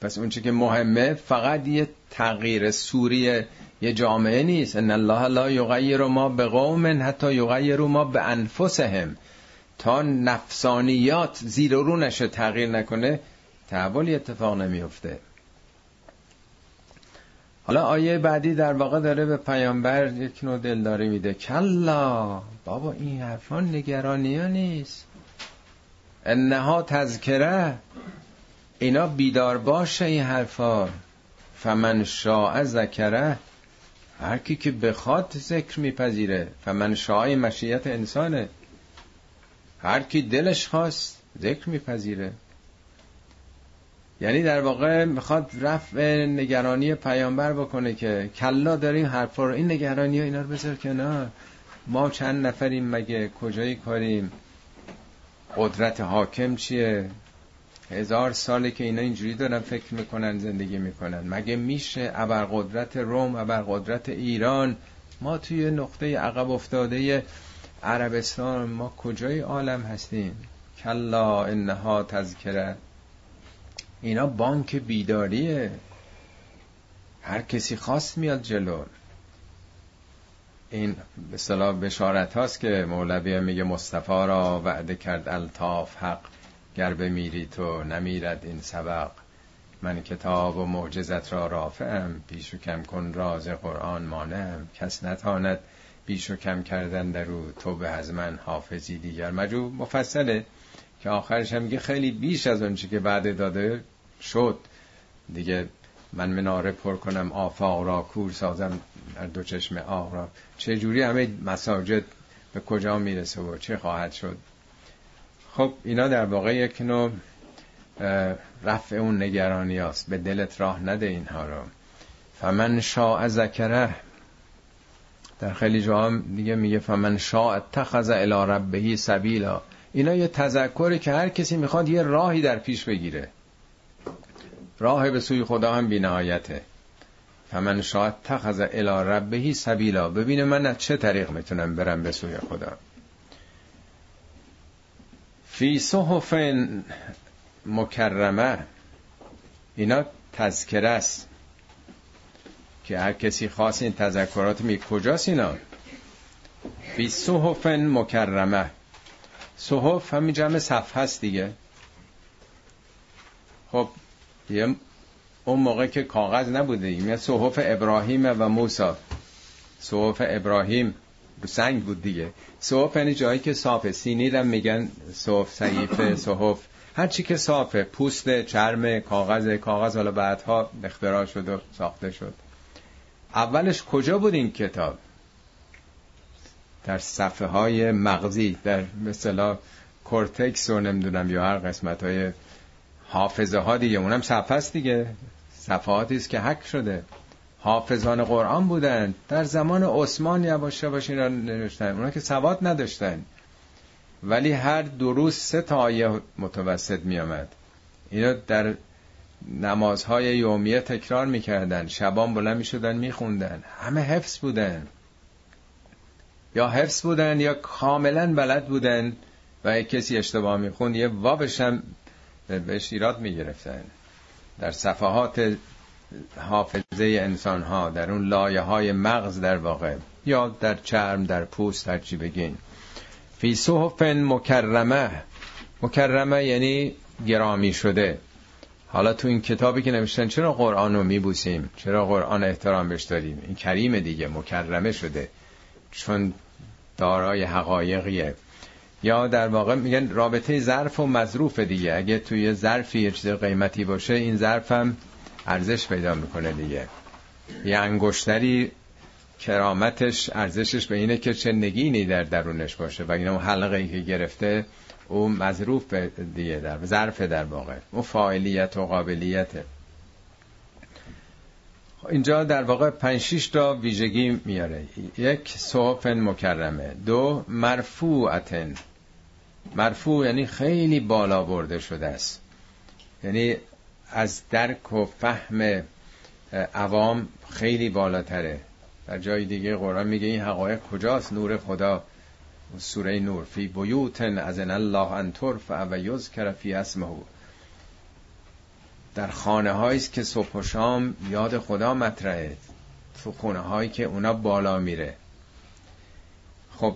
S1: پس اون که مهمه فقط یه تغییر سوری یه جامعه نیست. ان الله لا یغیر ما به قوم حتی یغیر ما به انفسهم تا نفسانیات زیر رو نشه تغییر نکنه تحولی اتفاق نمیفته. حالا آیه بعدی در واقع داره به پیامبر یک نوع دلداری میده. کلا بابا این حرفان نگرانی ها نیست. انها تذکره. اینا بیدار باشه این حرفا. فمن شاء ذکره هر کی که بخواد ذکر میپذیره. فمن شاء مشیت انسانه. هر کی دلش خواست ذکر میپذیره. یعنی در واقع می‌خواد رفع نگرانی پیامبر بکنه که کلا داریم حرف رو این نگرانی ها اینا رو بذار کنار. ما چند نفریم مگه کجایی کاریم؟ قدرت حاکم چیه؟ هزار ساله که اینا اینجوری دارن فکر می‌کنن زندگی می‌کنن. مگه میشه ابرقدرت روم ابرقدرت ایران؟ ما توی نقطه عقب افتاده عربستان ما کجای عالم هستیم؟ کلا انها تذکره. اینا بانک بیداریه. هر کسی خواست میاد جلو. این به صلاح بشارت هاست که مولوی میگه مصطفی را وعده کرد الطاف حق. گر بمیری تو نمیرد این سبق. من کتاب و معجزت را رافعم پیش و کم کن راز قرآن مانم کس نتاند بیش و کم کردن در او تو به از من حافظی دیگر مجو. مفصله که آخرش هم میگه خیلی بیش از اون که بعد داده شد. دیگه من مناره پر کنم آفاق را کور سازم در دو چشم آق را. چه جوری همه مساجد به کجا می‌رسه و چه خواهد شد؟ خب اینا در واقع یک نوع رفع اون نگرانی است به دلت راه نده اینها رو. فمن شاء ذکره. در خیلی جاها دیگه میگه فمن شاء اتخذ الی ربه سبیلا. اینا یه تذکری که هر کسی می‌خواد یه راهی در پیش بگیره. راه به سوی خدا هم بینهایته. فمن شاء اتخذ الی ربه سبیلا. ببینه من از چه طریق می‌تونم برم به سوی خدا. فی صحف مکرمه. اینا تذکره است. که هر کسی خاص این تذکرات می کجاست اینا؟ فی صحف مکرمه. صحف همین جمع صفحه هست دیگه. خب یه اون موقع که کاغذ نبوده. یه صحف ابراهیم و موسی. صحف ابراهیم. سنگ بود دیگه. صحف یعنی جایی که صافه. سینی رو میگن صحف صحیفه صحف. هر چی که صافه. پوست چرم کاغذ. کاغذ حالا بعدها اختراع شد و ساخته شد. اولش کجا بود این کتاب؟ در صفحه های مغزی در مثلا کورتکس رو نمی‌دونم یا هر قسمت های حافظه ها دیگه. اونم صفحه است دیگه. صفحاتی است که حک شده. حافظان قرآن بودن. در زمان عثمان یواش یواش اینا نوشتن. اونا که سواد نداشتن. ولی هر دروس سه تا آیه متوسط می آمد اینا در نمازهای یومیه تکرار می‌کردن. شبان بلند می‌شدن میخوندن. همه حفظ بودن. یا حفظ بودن یا کاملا بلد بودن و یک کسی اشتباه می‌خوند یه وابش هم بهش ایراد می‌گرفتن. در صفحات حافظه انسان ها در اون لایه های مغز در واقع یا در چرم در پوست هر چی بگین. فی صحف مکرمه. مکرمه یعنی گرامی شده. حالا تو این کتابی که نوشتن چرا قرآن رو میبوسیم؟ چرا قرآن احترامش داریم؟ این کریم دیگه مکرمه شده. چون دارای حقایقیه. یا در واقع میگن رابطه ظرف و مظروف دیگه. اگه توی ظرفی یه چیز قیمتی باشه این ظرف هم ارزش پیدا می‌کنه دیگه. یه انگشتری کرامتش ارزشش به اینه که چه نگینی در درونش باشه و این اون حلقه ای که گرفته او مظروف دیگه در ظرف در واقع. او فاعلیت و قابلیته. اینجا در واقع 5 6 تا ویژگی میاره. یک صحف مکرمه. دو مرفوعتن. مرفوع یعنی خیلی بالا برده شده است. یعنی از درک و فهم عوام خیلی بالاتره. در جای دیگه قرآن میگه این حقایق کجاست؟ نور خدا سوره نور. فی بیوتن از الله ان ترفع و یذکر فی اسمه. در خانه است که صبح و شام یاد خدا مطرحه. تو خونه هایی که اونا بالا میره. خب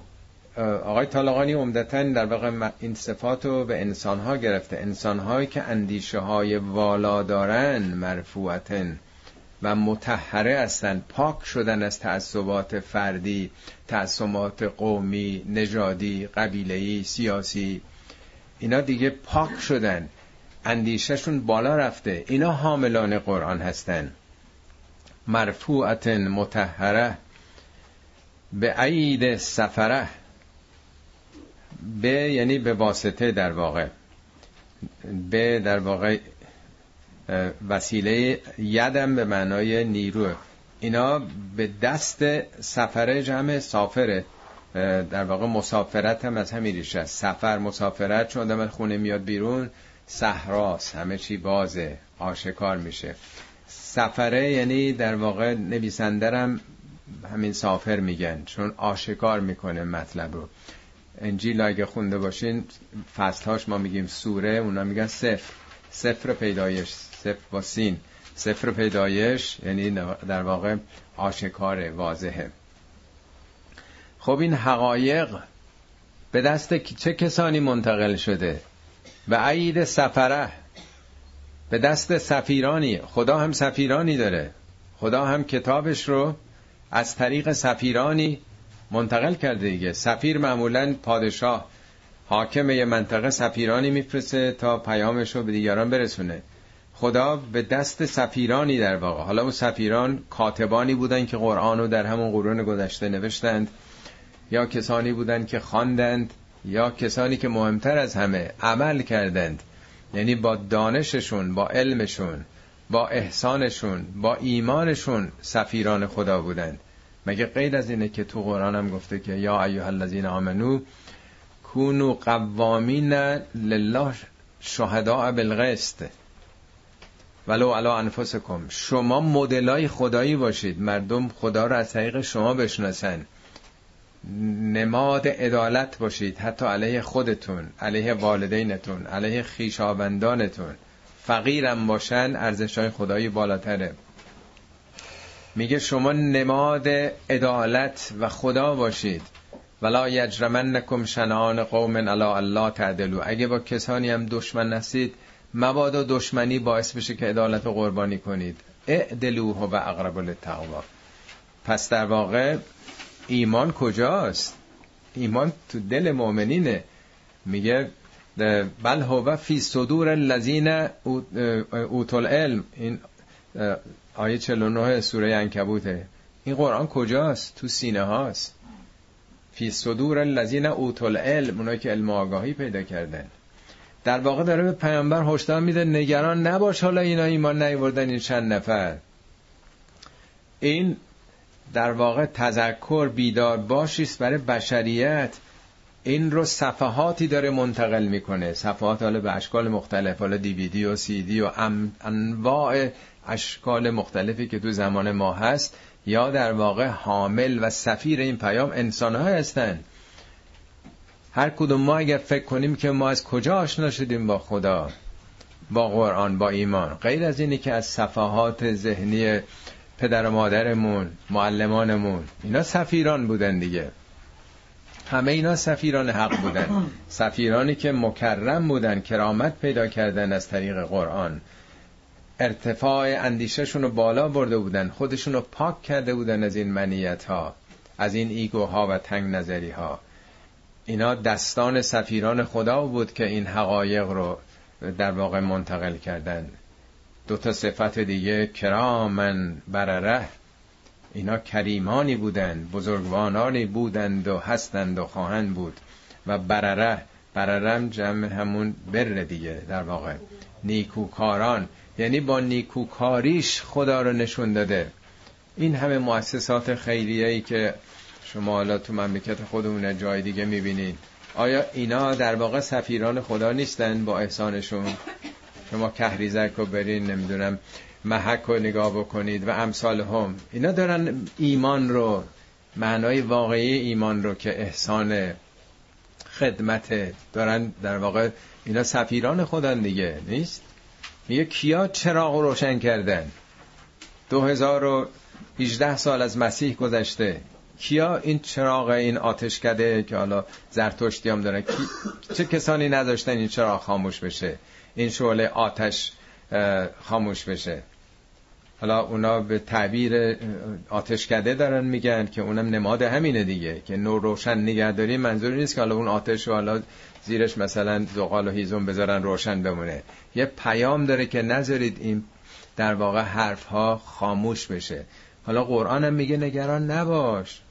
S1: آقای طالقانی عمدتا در واقع این صفات رو به انسان ها گرفته. انسان هایی که اندیشه های والا دارن مرفوعتن و متحره هستند پاک شدن از تعصبات فردی تعصبات قومی نژادی قبیله‌ای سیاسی. اینا دیگه پاک شدن. اندیشهشون بالا رفته. اینا حاملان قرآن هستن. مرفوعت متحره. به عید سفره. به یعنی به واسطه در واقع. به در واقع وسیله یدم به معنای نیرو. اینا به دست سفره جمع سافره. در واقع مسافرت هم از همین ریشه سفر مسافرت چون آدم خونه میاد بیرون صحراست همه چی بازه آشکار میشه. سفره یعنی در واقع نویسندرم همین سافر میگن چون آشکار می‌کنه مطلب رو. انجیل اگه خونده باشین فصلهاش ما میگیم سوره اونا میگن صفر. صفر پیدایش صفر با سین. صفر پیدایش یعنی در واقع آشکار واضحه. خب این حقایق به دست چه کسانی منتقل شده؟ به عید سفره به دست سفیرانی. خدا هم سفیرانی داره. خدا هم کتابش رو از طریق سفیرانی منتقل کرده دیگه. سفیر معمولا پادشاه. حاکم یه منطقه سفیرانی میفرسته تا پیامش رو به دیگران برسونه. خدا به دست سفیرانی در واقع. حالا اون سفیران کاتبانی بودن که قرآن رو در همون قرون گذشته نوشتند. یا کسانی بودند که خواندند. یا کسانی که مهمتر از همه عمل کردند. یعنی با دانششون با علمشون با احسانشون با ایمانشون سفیران خدا بودند. مگه غیر از اینه که تو قرآن هم گفته که یا ایها الذین آمنو کونو قوامین لله شهداء بالقسط ولو علا انفسکم. شما مدلای خدایی باشید. مردم خدا را از طریق شما بشناسن. نماد عدالت باشید. حتی علیه خودتون علیه والدینتون علیه خیشاوندانتون فقیرم باشن ارزش های خدایی بالاتره. میگه شما نماد عدالت و خدا باشید. ولا یجرمنکم شنان قوم الا الله تعدلو اگه با کسانی هم دشمن نستید مبادا دشمنی باعث بشه که عدالت قربانی کنید. اعدلوه و اقرب للتقوا. پس در واقع ایمان کجاست؟ ایمان تو دل مؤمنینه. میگه بل هو فی صدور الذین اوتل علم این آیه 49 سوره انکبوته این قرآن کجاست؟ تو سینه هاست. فی صدور الذین اوتل علم اونایی که علم آگاهی پیدا کردن. در واقع داره به پیامبر هشدار میده نگران نباش حالا اینا ایمان نیوردن این چند نفر. این در واقع تذکر بیدار باشیست برای بشریت. این رو صفحاتی داره منتقل می‌کنه. صفحات حالا به اشکال مختلف حالا دیویدی و سیدی و انواع اشکال مختلفی که تو زمان ما هست یا در واقع حامل و سفیر این پیام انسان ها هستن. هر کدوم ما اگر فکر کنیم که ما از کجا آشنا شدیم با خدا با قرآن با ایمان غیر از اینی که از صفحات ذهنی پدر و مادرمون معلمانمون اینا سفیران بودن دیگه. همه اینا سفیران حق بودن. سفیرانی که مکرم بودن کرامت پیدا کردن از طریق قرآن. ارتفاع اندیشهشون رو بالا برده بودن خودشون رو پاک کرده بودن از این منیت ها از این ایگوها و تنگ نظری ها اینا دستان سفیران خدا بود که این حقایق رو در واقع منتقل کردن. دو تا صفت دیگه کرامن برره اینا کریمانی بودند بزرگوانانی بودند و هستند و خواهند بود. و برره بررم جمع همون بر دیگه در واقع. نیکوکاران یعنی با نیکوکاریش خدا رو نشون داده. این همه مؤسسات خیریه ای که شما حالا تو مملکت خودمون جای دیگه می‌بینید آیا اینا در واقع سفیران خدا نیستن با احسانشون؟ شما کهریزک رو برین نمی‌دونم محک رو نگاه بکنید و امثال هم. اینا دارن ایمان رو معنای واقعی ایمان رو که احسان خدمت دارن در واقع اینا سفیران خودن دیگه نیست؟ میگه کیا چراغ رو روشن کردن؟ دو هزار و سال از مسیح گذشته. کیا این چراغ این آتش کده که حالا زرتشتی هم دارن چه کسانی نداشتن این چراغ خاموش بشه؟ این شعله آتش خاموش بشه. حالا اونا به تعبیر آتشکده دارن میگن که اونم نماد همینه دیگه که نور روشن نگهداری منظوری نیست که حالا اون آتش رو حالا زیرش مثلا زغال و هیزم بذارن روشن بمونه. یه پیام داره که نذارید این در واقع حرف ها خاموش بشه. حالا قرآن هم میگه نگران نباش.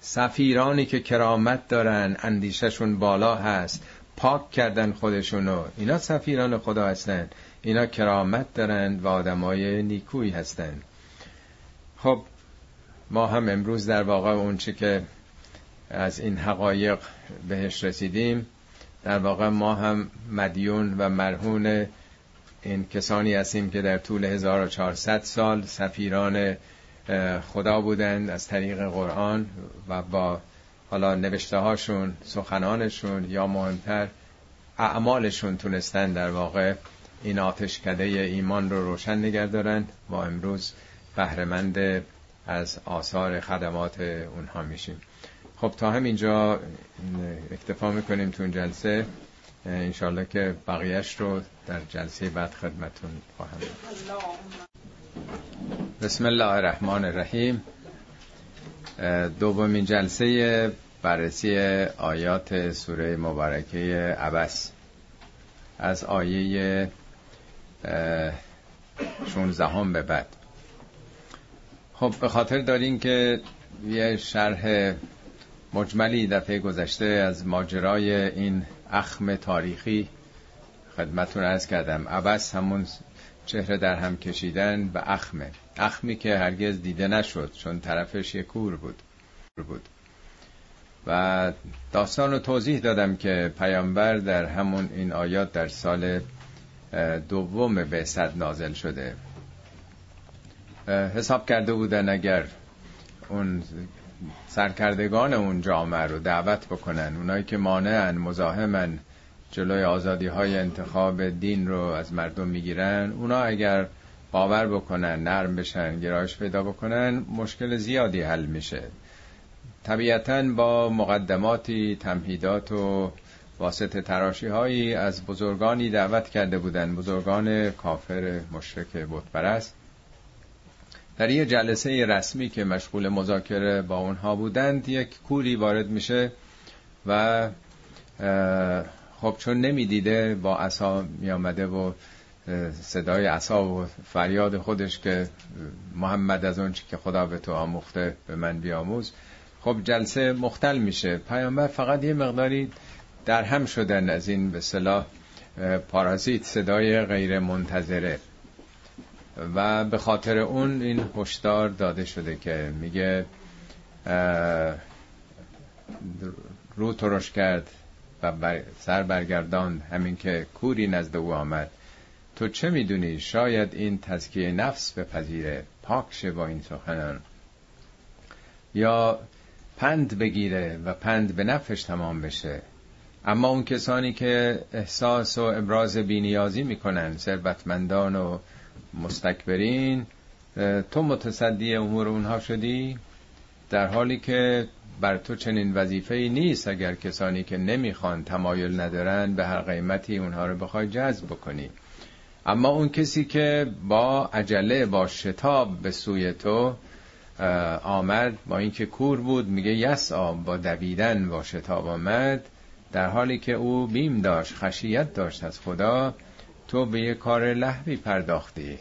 S1: سفیرانی که کرامت دارن اندیششون بالا هست پاک کردن خودشونو. اینا سفیران خدا هستن. اینا کرامت دارند و آدمای نیکویی هستند خب ما هم امروز در واقع اونچه که از این حقایق بهش رسیدیم. در واقع ما هم مدیون و مرهون این کسانی هستیم که در طول 1400 سال سفیران خدا بودند از طریق قرآن و با حالا نوشته هاشون سخنانشون یا مهمتر اعمالشون تونستن در واقع این آتشکده ایمان رو روشن نگه دارن و امروز بهرهمند از آثار خدمات اونها میشیم. خب تا همینجا اکتفا می‌کنیم تو این جلسه. انشالله که بقیهش رو در جلسه بعد خدمتون خواهم بسم الله الرحمن الرحیم. دومین جلسه بررسی آیات سوره مبارکه عبس. از آیه 16 به بعد. خب به خاطر دارین که یه شرح مجملی دفعه گذشته از ماجرای این اخم تاریخی خدمتون ارز کردم. عبس همون چهره در هم کشیدن به اخمه اخمی که هرگز دیده نشد چون طرفش یه کور بود. بود. و داستان رو توضیح دادم که پیامبر در همون این آیات در سال دوم به صد نازل شده. حساب کرده بودن اگر اون سرکردگان اون جامعه رو دعوت بکنن. اونایی که مانعن مزاحمن جلوی آزادی های انتخاب دین رو از مردم می‌گیرن. اونا اگر باور بکنن نرم بشن گرایش پیدا بکنن مشکل زیادی حل میشه. طبیعتا با مقدماتی تمهیدات و واسطه تراشی هایی از بزرگانی دعوت کرده بودن. بزرگان کافر مشرک بتپرست. در یه جلسه رسمی که مشغول مذاکره با اونها بودند یک کوری وارد میشه و خب چون نمی‌دیده با عصا میامده و صدای عصا و فریاد خودش که محمد از اون که خدا به تو آموخته به من بیاموز خب جلسه مختل میشه. پیامبر فقط یه مقداری در هم شدن از این به صلاح پارازیت صدای غیر منتظره و به خاطر اون این هشدار داده شده که میگه رو ترش کرد و سر برگرداند. همین که کوری نزد او آمد. تو چه می‌دونی؟ شاید این تزکیه نفس بپذیره. پاک شه با این سخنان. یا پند بگیره و پند به نفش تمام بشه. اما اون کسانی که احساس و ابراز بینیازی می‌کنن ثروتمندان و مستکبرین تو متصدی امور اونها شدی در حالی که بر تو چنین وظیفه ای نیست اگر کسانی که نمی‌خوان تمایل ندارن به هر قیمتی اونها رو بخوای جذب بکنی. اما اون کسی که با عجله با شتاب به سوی تو آمد با اینکه کور بود میگه یس آب با دویدن با شتاب آمد در حالی که او بیم داشت خشیت داشت از خدا تو به یه کار لحوی پرداختی.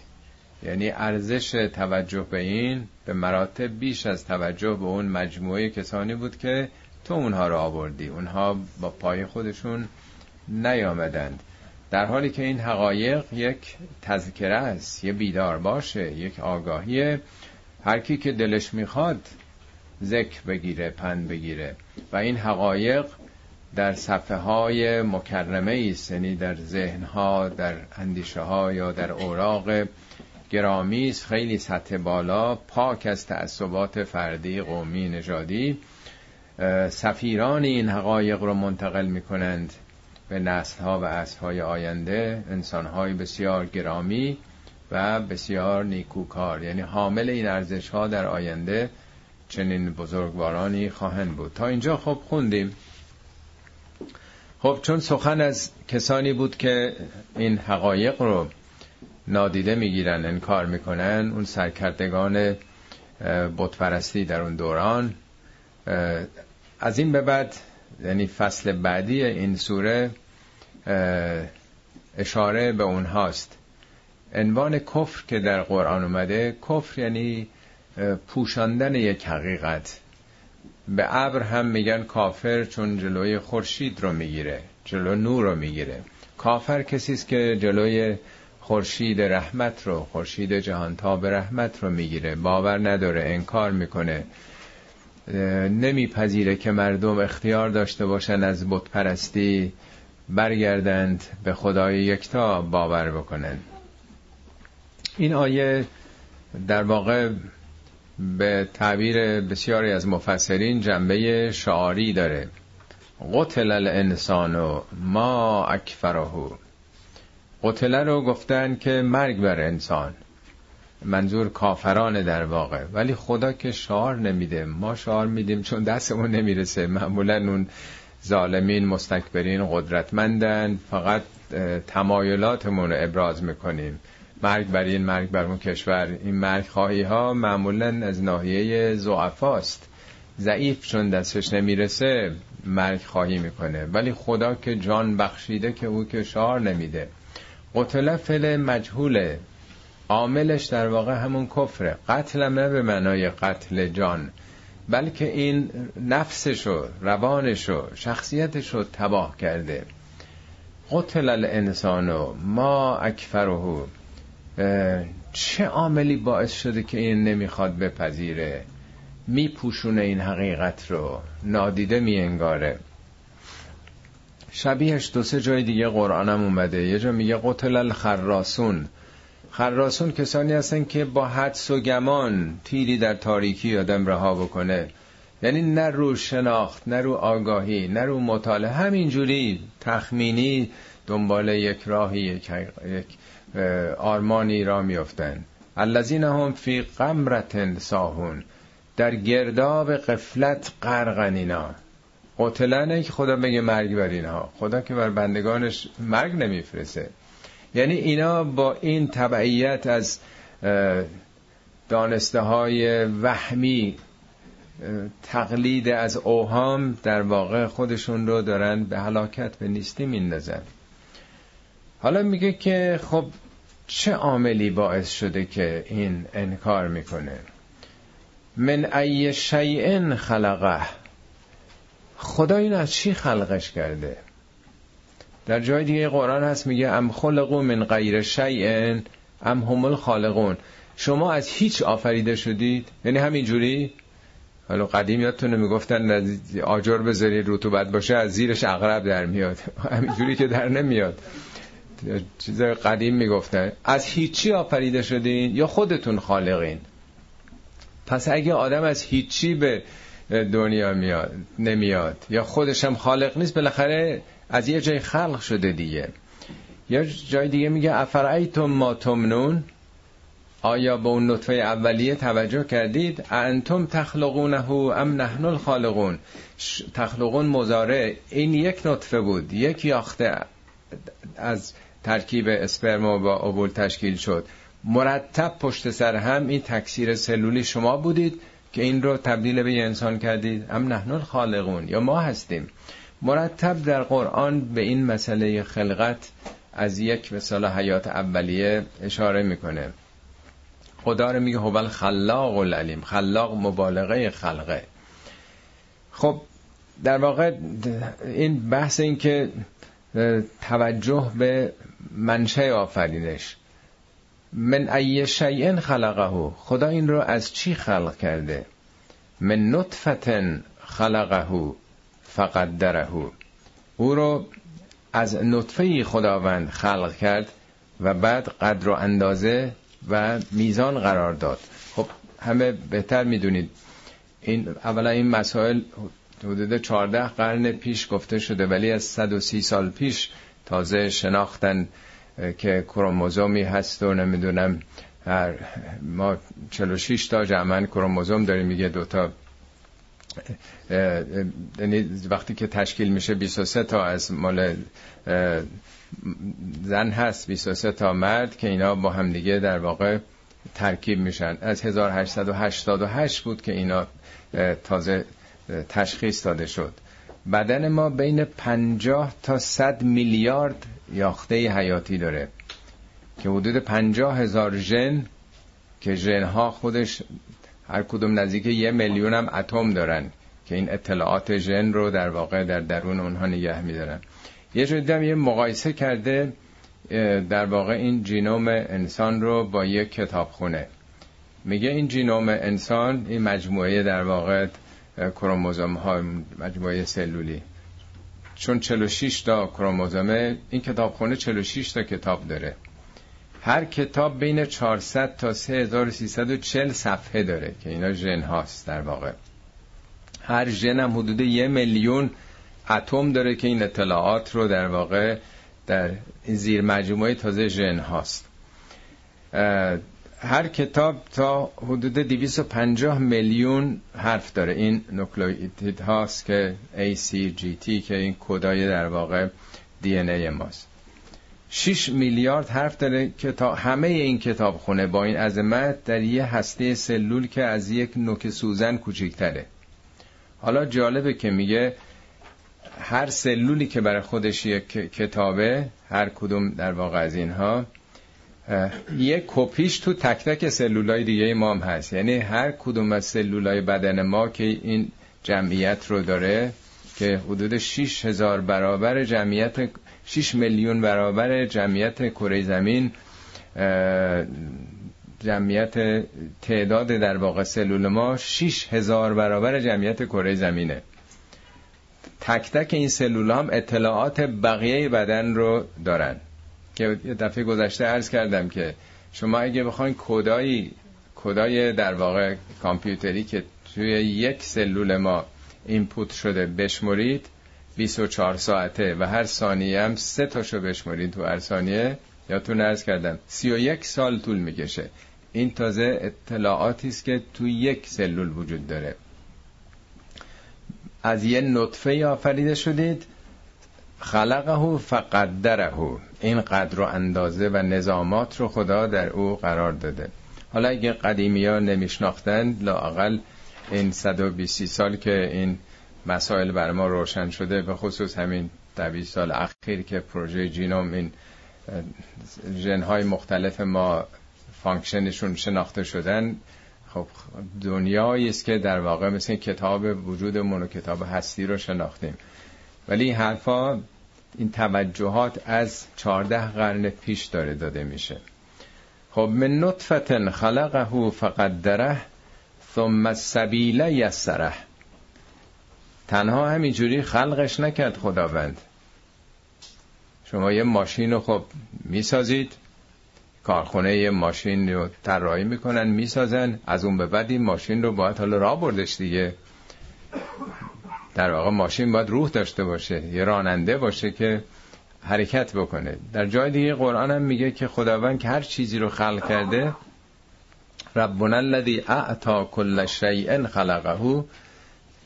S1: یعنی ارزش توجه به این به مراتب بیش از توجه به اون مجموعه کسانی بود که تو اونها رو آوردی. اونها با پای خودشون نیامدند. در حالی که این حقایق یک تذکره است یه بیدار باشه یک آگاهی هر کی که دلش می‌خواد ذکر بگیره پند بگیره. و این حقایق در صفحه های مکرمه است یعنی در ذهن ها در اندیشه ها یا در اوراق گرامی است. خیلی سطح بالا پاک از تعصبات فردی قومی نژادی. سفیران این حقایق رو منتقل می کنند به نسل ها و اصل های آینده انسان های بسیار گرامی و بسیار نیکوکار. یعنی حامل این ارزش ها در آینده چنین بزرگوارانی خواهند بود. تا اینجا خب خوندیم. خب چون سخن از کسانی بود که این حقایق رو نادیده می‌گیرن انکار می‌کنن اون سرکردگان بتپرستی در اون دوران از این به بعد یعنی فصل بعدی این سوره اشاره به اونهاست. عنوان کفر که در قرآن اومده کفر یعنی پوشاندن یک حقیقت. به ابر هم میگن کافر چون جلوی خورشید رو می‌گیره جلو نور رو می‌گیره. کافر کسی است که جلوی خورشید رحمت رو خورشید جهانتاب رحمت رو می‌گیره. باور نداره انکار می‌کنه. نمیپذیره که مردم اختیار داشته باشن از بت پرستی برگردند به خدای یکتا باور بکنن. این آیه در واقع به تعبیر بسیاری از مفسرین جنبه شعاری داره. قتل الانسان ما اکفره قتل رو گفتن که مرگ بر انسان. منظور کافران در واقع. ولی خدا که شعار نمیده. ما شعار میدیم چون دستمون نمی‌رسه. معمولا اون ظالمین مستکبرین قدرتمندن. فقط تمایلاتمون رو ابراز می‌کنیم. مرگ بر این مرگ بر اون کشور. این مرگ خواهی ها معمولا از ناحیه زعفاست ضعیف چون دستش نمی‌رسه مرگ خواهی می‌کنه. ولی خدا که جان بخشیده که او که شعار نمیده. قتل فل مجهوله. عاملش در واقع همون کفره. قتلم نه به معنای قتل جان بلکه این نفسشو روانشو شخصیتشو تباه کرده. قتل الانسانو ما اکفره چه عاملی باعث شده که این نمی‌خواد بپذیره؟ میپوشونه این حقیقت رو. نادیده میانگاره. شبیهش دو سه جای دیگه قرآنم اومده. یه جا میگه قتل الخراسون. خراسون کسانی هستن که با حدس و گمان تیری در تاریکی آدم رها بکنه. یعنی نه رو شناخت نه رو آگاهی نه رو مطالعه. همینجوری تخمینی دنبال یک راهی یک, یک آرمانی را میفتن الذین هم فی قمرت ساهون. در گرداب قفلت غرقن اینا. قتلنه که خدا بگه مرگ بر اینها. خدا که بر بندگانش مرگ نمیفرسه یعنی اینا با این تبعیت از دانسته های وهمی تقلید از اوهام در واقع خودشون رو دارن به هلاکت به نیستی میندازن. حالا میگه که خب چه عاملی باعث شده که این انکار می‌کنه؟ من ای شیء خلقه. خدا این از چی خلقش کرده؟ در جای دیگه قرآن هست میگه ام خلقو من غیر شیء ام هم الخالقون. شما از هیچ آفریده شدید؟ یعنی همینجوری حالا قدیم یادتونه می‌گفتن آجر بذارید رطوبت باشه از زیرش اغرب در میاد. همینجوری که در نمیاد. چیز قدیم می‌گفتن از هیچی آفریده شدین یا خودتون خالقین؟ پس اگه آدم از هیچی به دنیا میاد نمیاد یا خودش هم خالق نیست بالاخره از یه جای خلق شده دیگه. یا جای دیگه میگه افرعیتم ما تمنون؟ آیا به اون نطفه اولیه توجه کردید؟ انتم تخلقونه ام نحن الخالقون. تخلقون مزاره این یک نطفه بود. یک یاخته از ترکیب اسپرم با اوبول تشکیل شد. مرتب پشت سر هم این تکثیر سلولی شما بودید که این رو تبدیل به یه انسان کردید. ام نحن الخالقون یا ما هستیم. مرتب در قرآن به این مسئله خلقت از یک مثال حیات اولیه اشاره می‌کنه. خدا رو میگه هو خلاق العلیم. خلاق مبالغه خلقه. خب در واقع این بحث این که توجه به منشه آفرینش. من ای شیء خلقه خدا این رو از چی خلق کرده؟ من نطفت خلقه فقدره. او رو از نطفه خداوند خلق کرد و بعد قدر و اندازه و میزان قرار داد. خب همه بهتر می‌دونید. این اولا این مسائل حدود 14 قرن پیش گفته شده ولی از 130 سال پیش تازه شناختن که کروموزومی هست و نمی‌دونم هر ما 46 تا جمعن کروموزوم داریم میگه دوتا یعنی وقتی که تشکیل میشه 23 تا از مال زن هست 23 تا مرد که اینا با همدیگه در واقع ترکیب میشن. از 1888 بود که اینا تازه تشخیص داده شد. بدن ما بین 50 تا 100 میلیارد یاخته حیاتی داره که حدود 50 هزار ژن که ژن ها خودش هر کدوم نزدیک یه میلیون هم اتم دارن که این اطلاعات ژن رو در واقع در درون اونها نگه میدارن. یه جور دیدم یه مقایسه کرده در واقع این جینوم انسان رو با یک کتابخونه. میگه این جینوم انسان این مجموعه در واقع کروموزوم ها مجموعه سلولی. چون 46 تا کروموزومه این کتابخونه 46 تا کتاب داره. هر کتاب بین 400 تا 3340 صفحه داره که اینا ژن هاست در واقع. هر ژن هم حدود یه میلیون اتم داره که این اطلاعات رو در واقع در زیر مجموعه تازه ژن هاست. هر کتاب تا حدود 250 میلیون حرف داره. این نوکلئوتید هاست که ACGT که این کدای در واقع ای ماست. 6 میلیارد حرف داره که تا همه این کتاب خونه با این عظمت در یه هسته سلول که از یک نوک سوزن کوچیکتره حالا جالبه که میگه هر سلولی که برای خودش یک کتابه هر کدوم در واقع از اینها یک کپیش تو تک تک سلولای دیگه ما هم هست. یعنی هر کدوم از سلولای بدن ما که این جمعیت رو داره که حدود 6 هزار برابر جمعیت 6 میلیون برابر جمعیت کره زمین جمعیت تعداد در واقع سلول ما 6 هزار برابر جمعیت کره زمینه. تک تک این سلول هم اطلاعات بقیه بدن رو دارن. که دفعه گذشته عرض کردم که شما اگه بخواین کدایی کدای در واقع کامپیوتری که توی یک سلول ما اینپوت شده بشمرید 24 ساعته و هر ثانیه هم سه تاشو بشمرید تو هر ثانیه تو نرز کردم 31 سال طول می‌کشه. این تازه اطلاعاتی است که تو یک سلول وجود داره. از یه نطفه آفریده شدید خلقه فقدره. این قدر و اندازه و نظامات رو خدا در او قرار داده. حالا اگه قدیمی ها نمیشناختن لااقل این 120 سال که این مسائل بر ما روشن شده به خصوص همین 20 سال اخیر که پروژه genome این ژنهای مختلف ما function شون شناخته شدن خب دنیایی است که در واقع مثل کتاب وجودمون و کتاب هستی رو شناختیم. ولی این حرفا این توجهات از چهارده قرن پیش داره داده میشه. خب من نطفت خلقه فقدره ثم السبیل یسره. تنها همینجوری خلقش نکرد خداوند. شما یه ماشین رو خب می‌سازید کارخونه یه ماشین رو طراحی می‌کنن می‌سازن از اون به بعد این ماشین رو باید حالا راه بردش دیگه. در واقع ماشین باید روح داشته باشه یه راننده باشه که حرکت بکنه. در جای دیگه قرآن هم میگه که خداوند که هر چیزی رو خلق کرده ربنا الذی اعطا کل شیء خلقه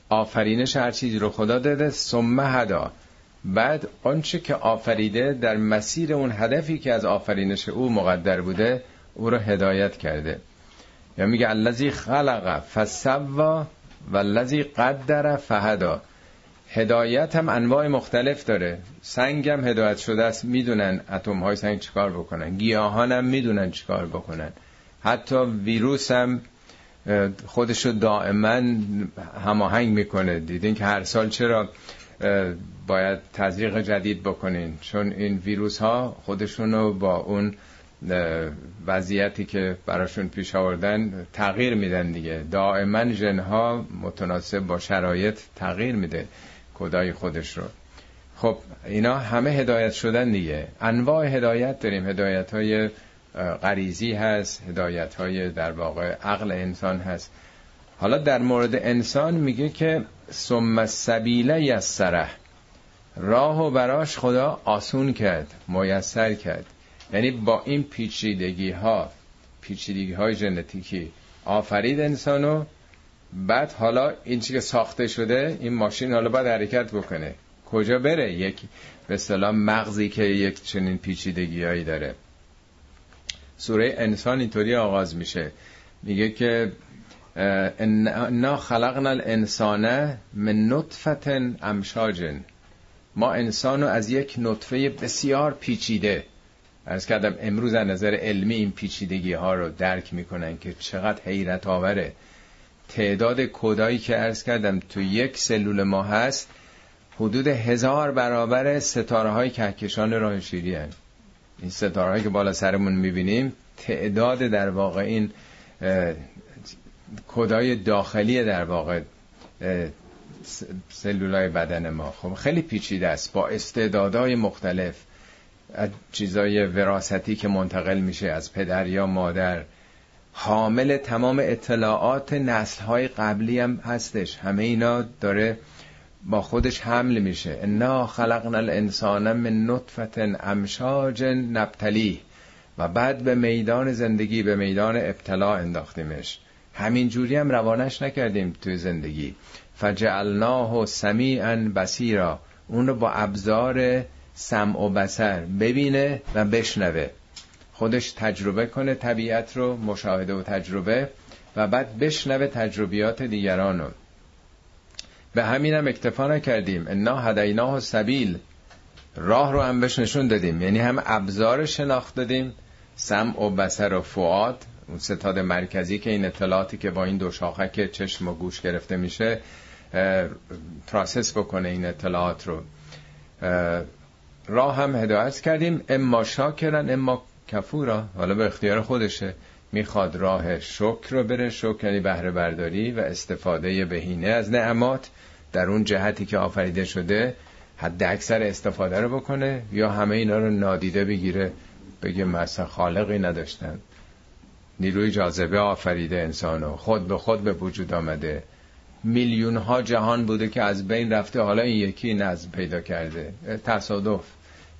S1: آفرینش هر چیزی رو خدا داده ثم هدا. بعد آنچه که آفریده در مسیر اون هدفی که از آفرینش او مقدر بوده او رو هدایت کرده. یا میگه الذی خلق فسوا و الذی قدر فهدا. هدایت هم انواع مختلف داره. سنگ هم هدایت شده است می‌دونن اتم های سنگ چیکار بکنن. گیاهان هم می‌دونن چیکار بکنن. حتی ویروس هم خودشو دائما هماهنگ می‌کنه. دیدین که هر سال چرا باید تزریق جدید بکنین؟ چون این ویروس ها خودشونو با اون وضعیتی که براشون پیش آوردن تغییر میدن دیگه. دائما ژنها متناسب با شرایط تغییر میده کدای خودش رو. خب اینا همه هدایت شدن دیگه. انواع هدایت داریم. هدایت های غریزی هست هدایت های در واقع عقل انسان هست. حالا در مورد انسان میگه که ثم سبیله یسره. راه و براش خدا آسون کرد میسر کرد. یعنی با این پیچیدگی ها پیچیدگی های ژنتیکی آفرید انسانو. بعد حالا این چی که ساخته شده این ماشین حالا باید حرکت بکنه. کجا بره؟ یک به سلام مغزی که یک چنین پیچیدگی هایی داره. سوره انسان اینطوری آغاز میشه. میگه که انا خلقنا الانسان من نطفت امشاجن. ما انسان رو از یک نطفه بسیار پیچیده ارز کردم امروز از نظر علمی این پیچیدگی ها رو درک می‌کنن که چقدر حیرت آوره. تعداد کودایی که ارز کردم تو یک سلول ما هست حدود هزار برابر ستاره های کهکشان راه شیری هست. این ستاره که بالا سرمون می‌بینیم تعداد در واقع این کدای داخلی در واقع سلولای بدن ما. خب خیلی پیچیده است. با استعدادهای مختلف. چیزای وراثتی که منتقل میشه از پدر یا مادر. حامل تمام اطلاعات نسلهای قبلی هم هستش. همه اینا داره با خودش حمل میشه. انا خلقنا الانسان من نطفت امشاج نبتلی. و بعد به میدان زندگی به میدان ابتلا انداختیمش. همین جوری هم روانش نکردیم توی زندگی. فجعلناه سمیعا بسیرا اون رو با ابزار سمع و بسر ببینه و بشنوه. خودش تجربه کنه طبیعت رو مشاهده و تجربه و بعد بشنوه تجربیات دیگران رو. به همینم هم اکتفا نکردیم. انا هدیناه سبیل راه رو هم بهش نشون دادیم. یعنی هم ابزار شناخت دادیم. سمع و بسر و فعاد اون ستاد مرکزی که این اطلاعاتی که با این دو شاخک چشم و گوش گرفته میشه پراسس بکنه این اطلاعات رو. راه هم هدایت کردیم. اما شاکرن اما کفورا حالا به اختیار خودشه می‌خواد راه شکر رو بره. شکر یعنی بهره برداری و استفاده بهینه از نعمات در اون جهتی که آفریده شده حد اکثر استفاده رو بکنه یا همه اینا رو نادیده بگیره بگه مثلا خالقی نداشتن نیروی جاذبه آفریده انسانو. خود به خود به وجود آمده. میلیون ها جهان بوده که از بین رفته حالا این یکی نظم پیدا کرده. تصادف.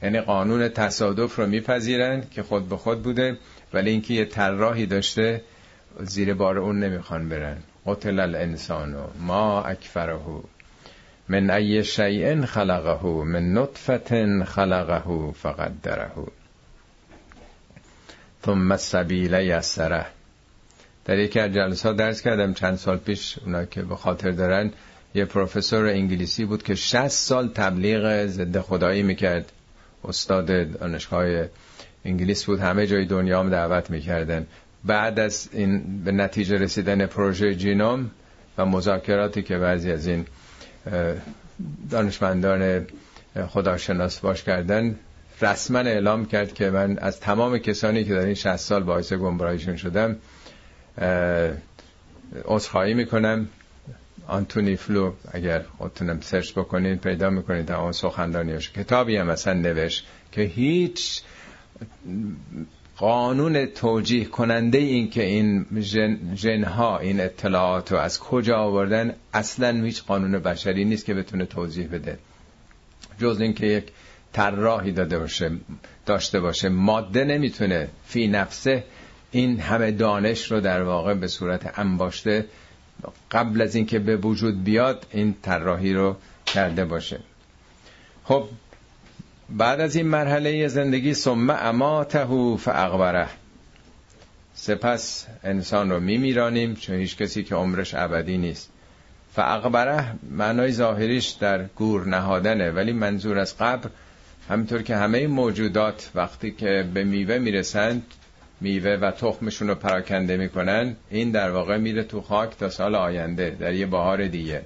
S1: یعنی قانون تصادف رو میپذیرن که خود به خود بوده ولی اینکه یه طراحی داشته زیر بار اون نمی‌خوان برن. قتل الانسان ما اکفره من ای شیء خلقه من نطفت خلقه فقدره. ثم السبیل یسره. در یکی از جلسات درس کردم. چند سال پیش اونا که به خاطر دارن یه پروفسور انگلیسی بود که 60 سال تبلیغ ضد خدایی می‌کرد. استاد دانشگاه انگلیس بود. همه جای دنیا هم دعوت می‌کردن. بعد از این به نتیجه رسیدن پروژه جینوم و مذاکراتی که بعضی از این دانشمندان خداشناس باش کردن رسما اعلام کرد که من از تمام کسانی که در این 60 سال باعث گمراهیشون شدم عذرخواهی می‌کنم. آنتونی فلو اگر خودتونم search بکنید پیدا می‌کنید تمام سخنرانیاش کتابی هم مثلا نوشت که هیچ قانون توجیه کننده این که این ژن, ژنها این اطلاعات رو از کجا آوردن اصلا هیچ قانون بشری نیست که بتونه توضیح بده. جز اینکه یک طراحی داده باشه داشته باشه. ماده نمی‌تونه فی نفسه این همه دانش رو در واقع به صورت انباشته قبل از اینکه به وجود بیاد این طراحی رو کرده باشه. خب بعد از این مرحله زندگی ثم اماته فاقبره. سپس انسان رو میمیرانیم چون هیچ کسی که عمرش ابدی نیست. فاقبره معنای ظاهریش در گور نهادنه ولی منظور از قبر همینطور که همه موجودات وقتی که به میوه می‌رسند میوه و تخمشون رو پراکنده می‌کنن. این در واقع میره تو خاک تا سال آینده در یه بهار دیگه.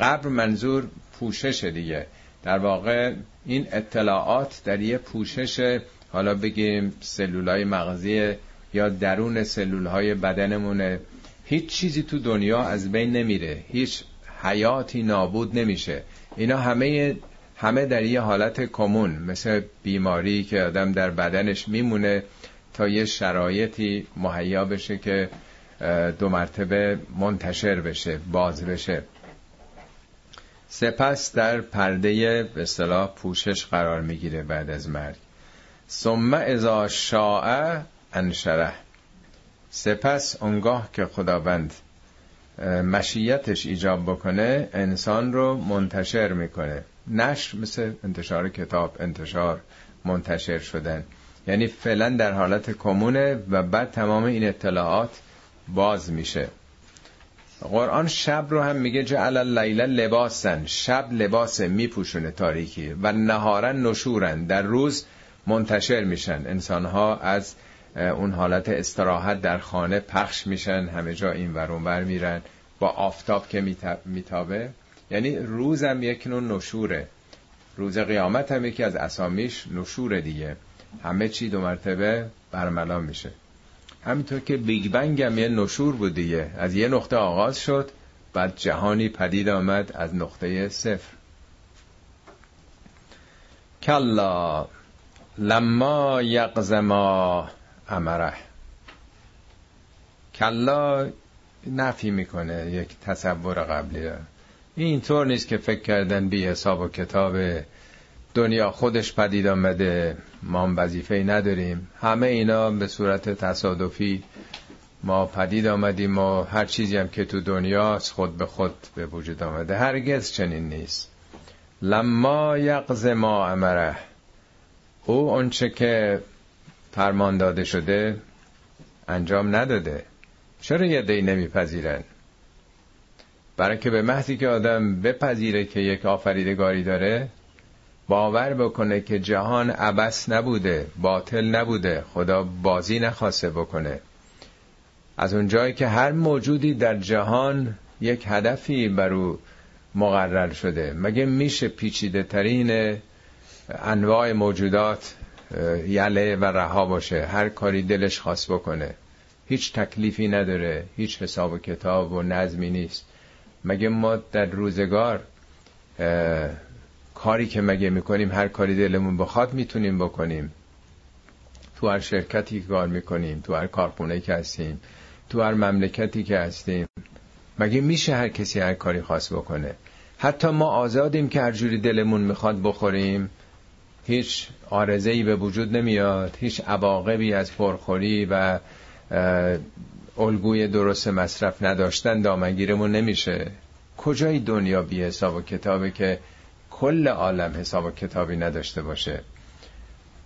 S1: قبر منظور پوشش دیگه. در واقع این اطلاعات در یه پوشش حالا بگیم سلولای مغزی یا درون سلولهای بدنمونه. هیچ چیزی تو دنیا از بین نمیره. هیچ حیاتی نابود نمیشه. اینا همه همه در یه حالت کمون. مثل بیماری که آدم در بدنش میمونه. تا یه شرایطی مهیا بشه که دو مرتبه منتشر بشه باز بشه. سپس در پرده به اصطلاح پوشش قرار می‌گیره بعد از مرگ. ثم اذا شاء انشره سپس اونگاه که خداوند مشیتش ایجاب بکنه انسان رو منتشر می‌کنه. نشر مثل انتشار کتاب انتشار منتشر شدن. یعنی فعلا در حالت کمونه و بعد تمام این اطلاعات باز میشه. قرآن شب رو هم میگه جعل اللیل لباسن شب لباس میپوشونه تاریکی و نهارن نشورن. در روز منتشر میشن. انسان ها از اون حالت استراحت در خانه پخش میشن. همه جا این ور میرن. با آفتاب که میتابه. یعنی روزم یک نوع نشوره. روز قیامت هم یکی از اسامیش نشور دیگه. همه چی دو مرتبه برملا میشه. همینطور که بیگ بنگ هم یه نشور بود دیگه. از یه نقطه آغاز شد بعد جهانی پدید آمد از نقطه صفر. کلا لما یقزما امره. کلا نفی می‌کنه یک تصور قبلی. این طور نیست که فکر کردن بی حساب و کتاب دنیا خودش پدید آمده ما هم وظیفه نداریم. همه اینا به صورت تصادفی ما پدید آمدیم. و هر چیزی هم که تو دنیاست خود به خود به وجود آمده. هرگز چنین نیست. لما یقز ما امره. او آنچه که فرمان داده شده انجام نداده. چرا یه دی نمیپذیرن؟ برای که به محضی که آدم بپذیره که یک آفریدگاری داره باور بکنه که جهان عبس نبوده باطل نبوده خدا بازی نخواسته بکنه. از اونجایی که هر موجودی در جهان یک هدفی بر او مقرر شده. مگه میشه پیچیده ترین انواع موجودات یله و رها باشه؟ هر کاری دلش خواست بکنه. هیچ تکلیفی نداره هیچ حساب و کتاب و نظمی نیست. مگه ما در روزگار کاری که مگه می‌کنیم هر کاری دلمون بخواد می‌تونیم بکنیم. تو هر شرکتی که کار می‌کنیم تو هر کارخونه که هستیم تو هر مملکتی که هستیم مگه میشه هر کسی هر کاری خواست بکنه؟ حتی ما آزادیم که هر جوری دلمون می‌خواد بخوریم هیچ آرزه ای به وجود نمیاد هیچ عواقبی از پرخوری و الگوی درست مصرف نداشتن دامنگیرمون نمیشه. کجای دنیا بی حساب و کتابه که کل عالم حساب و کتابی نداشته باشه.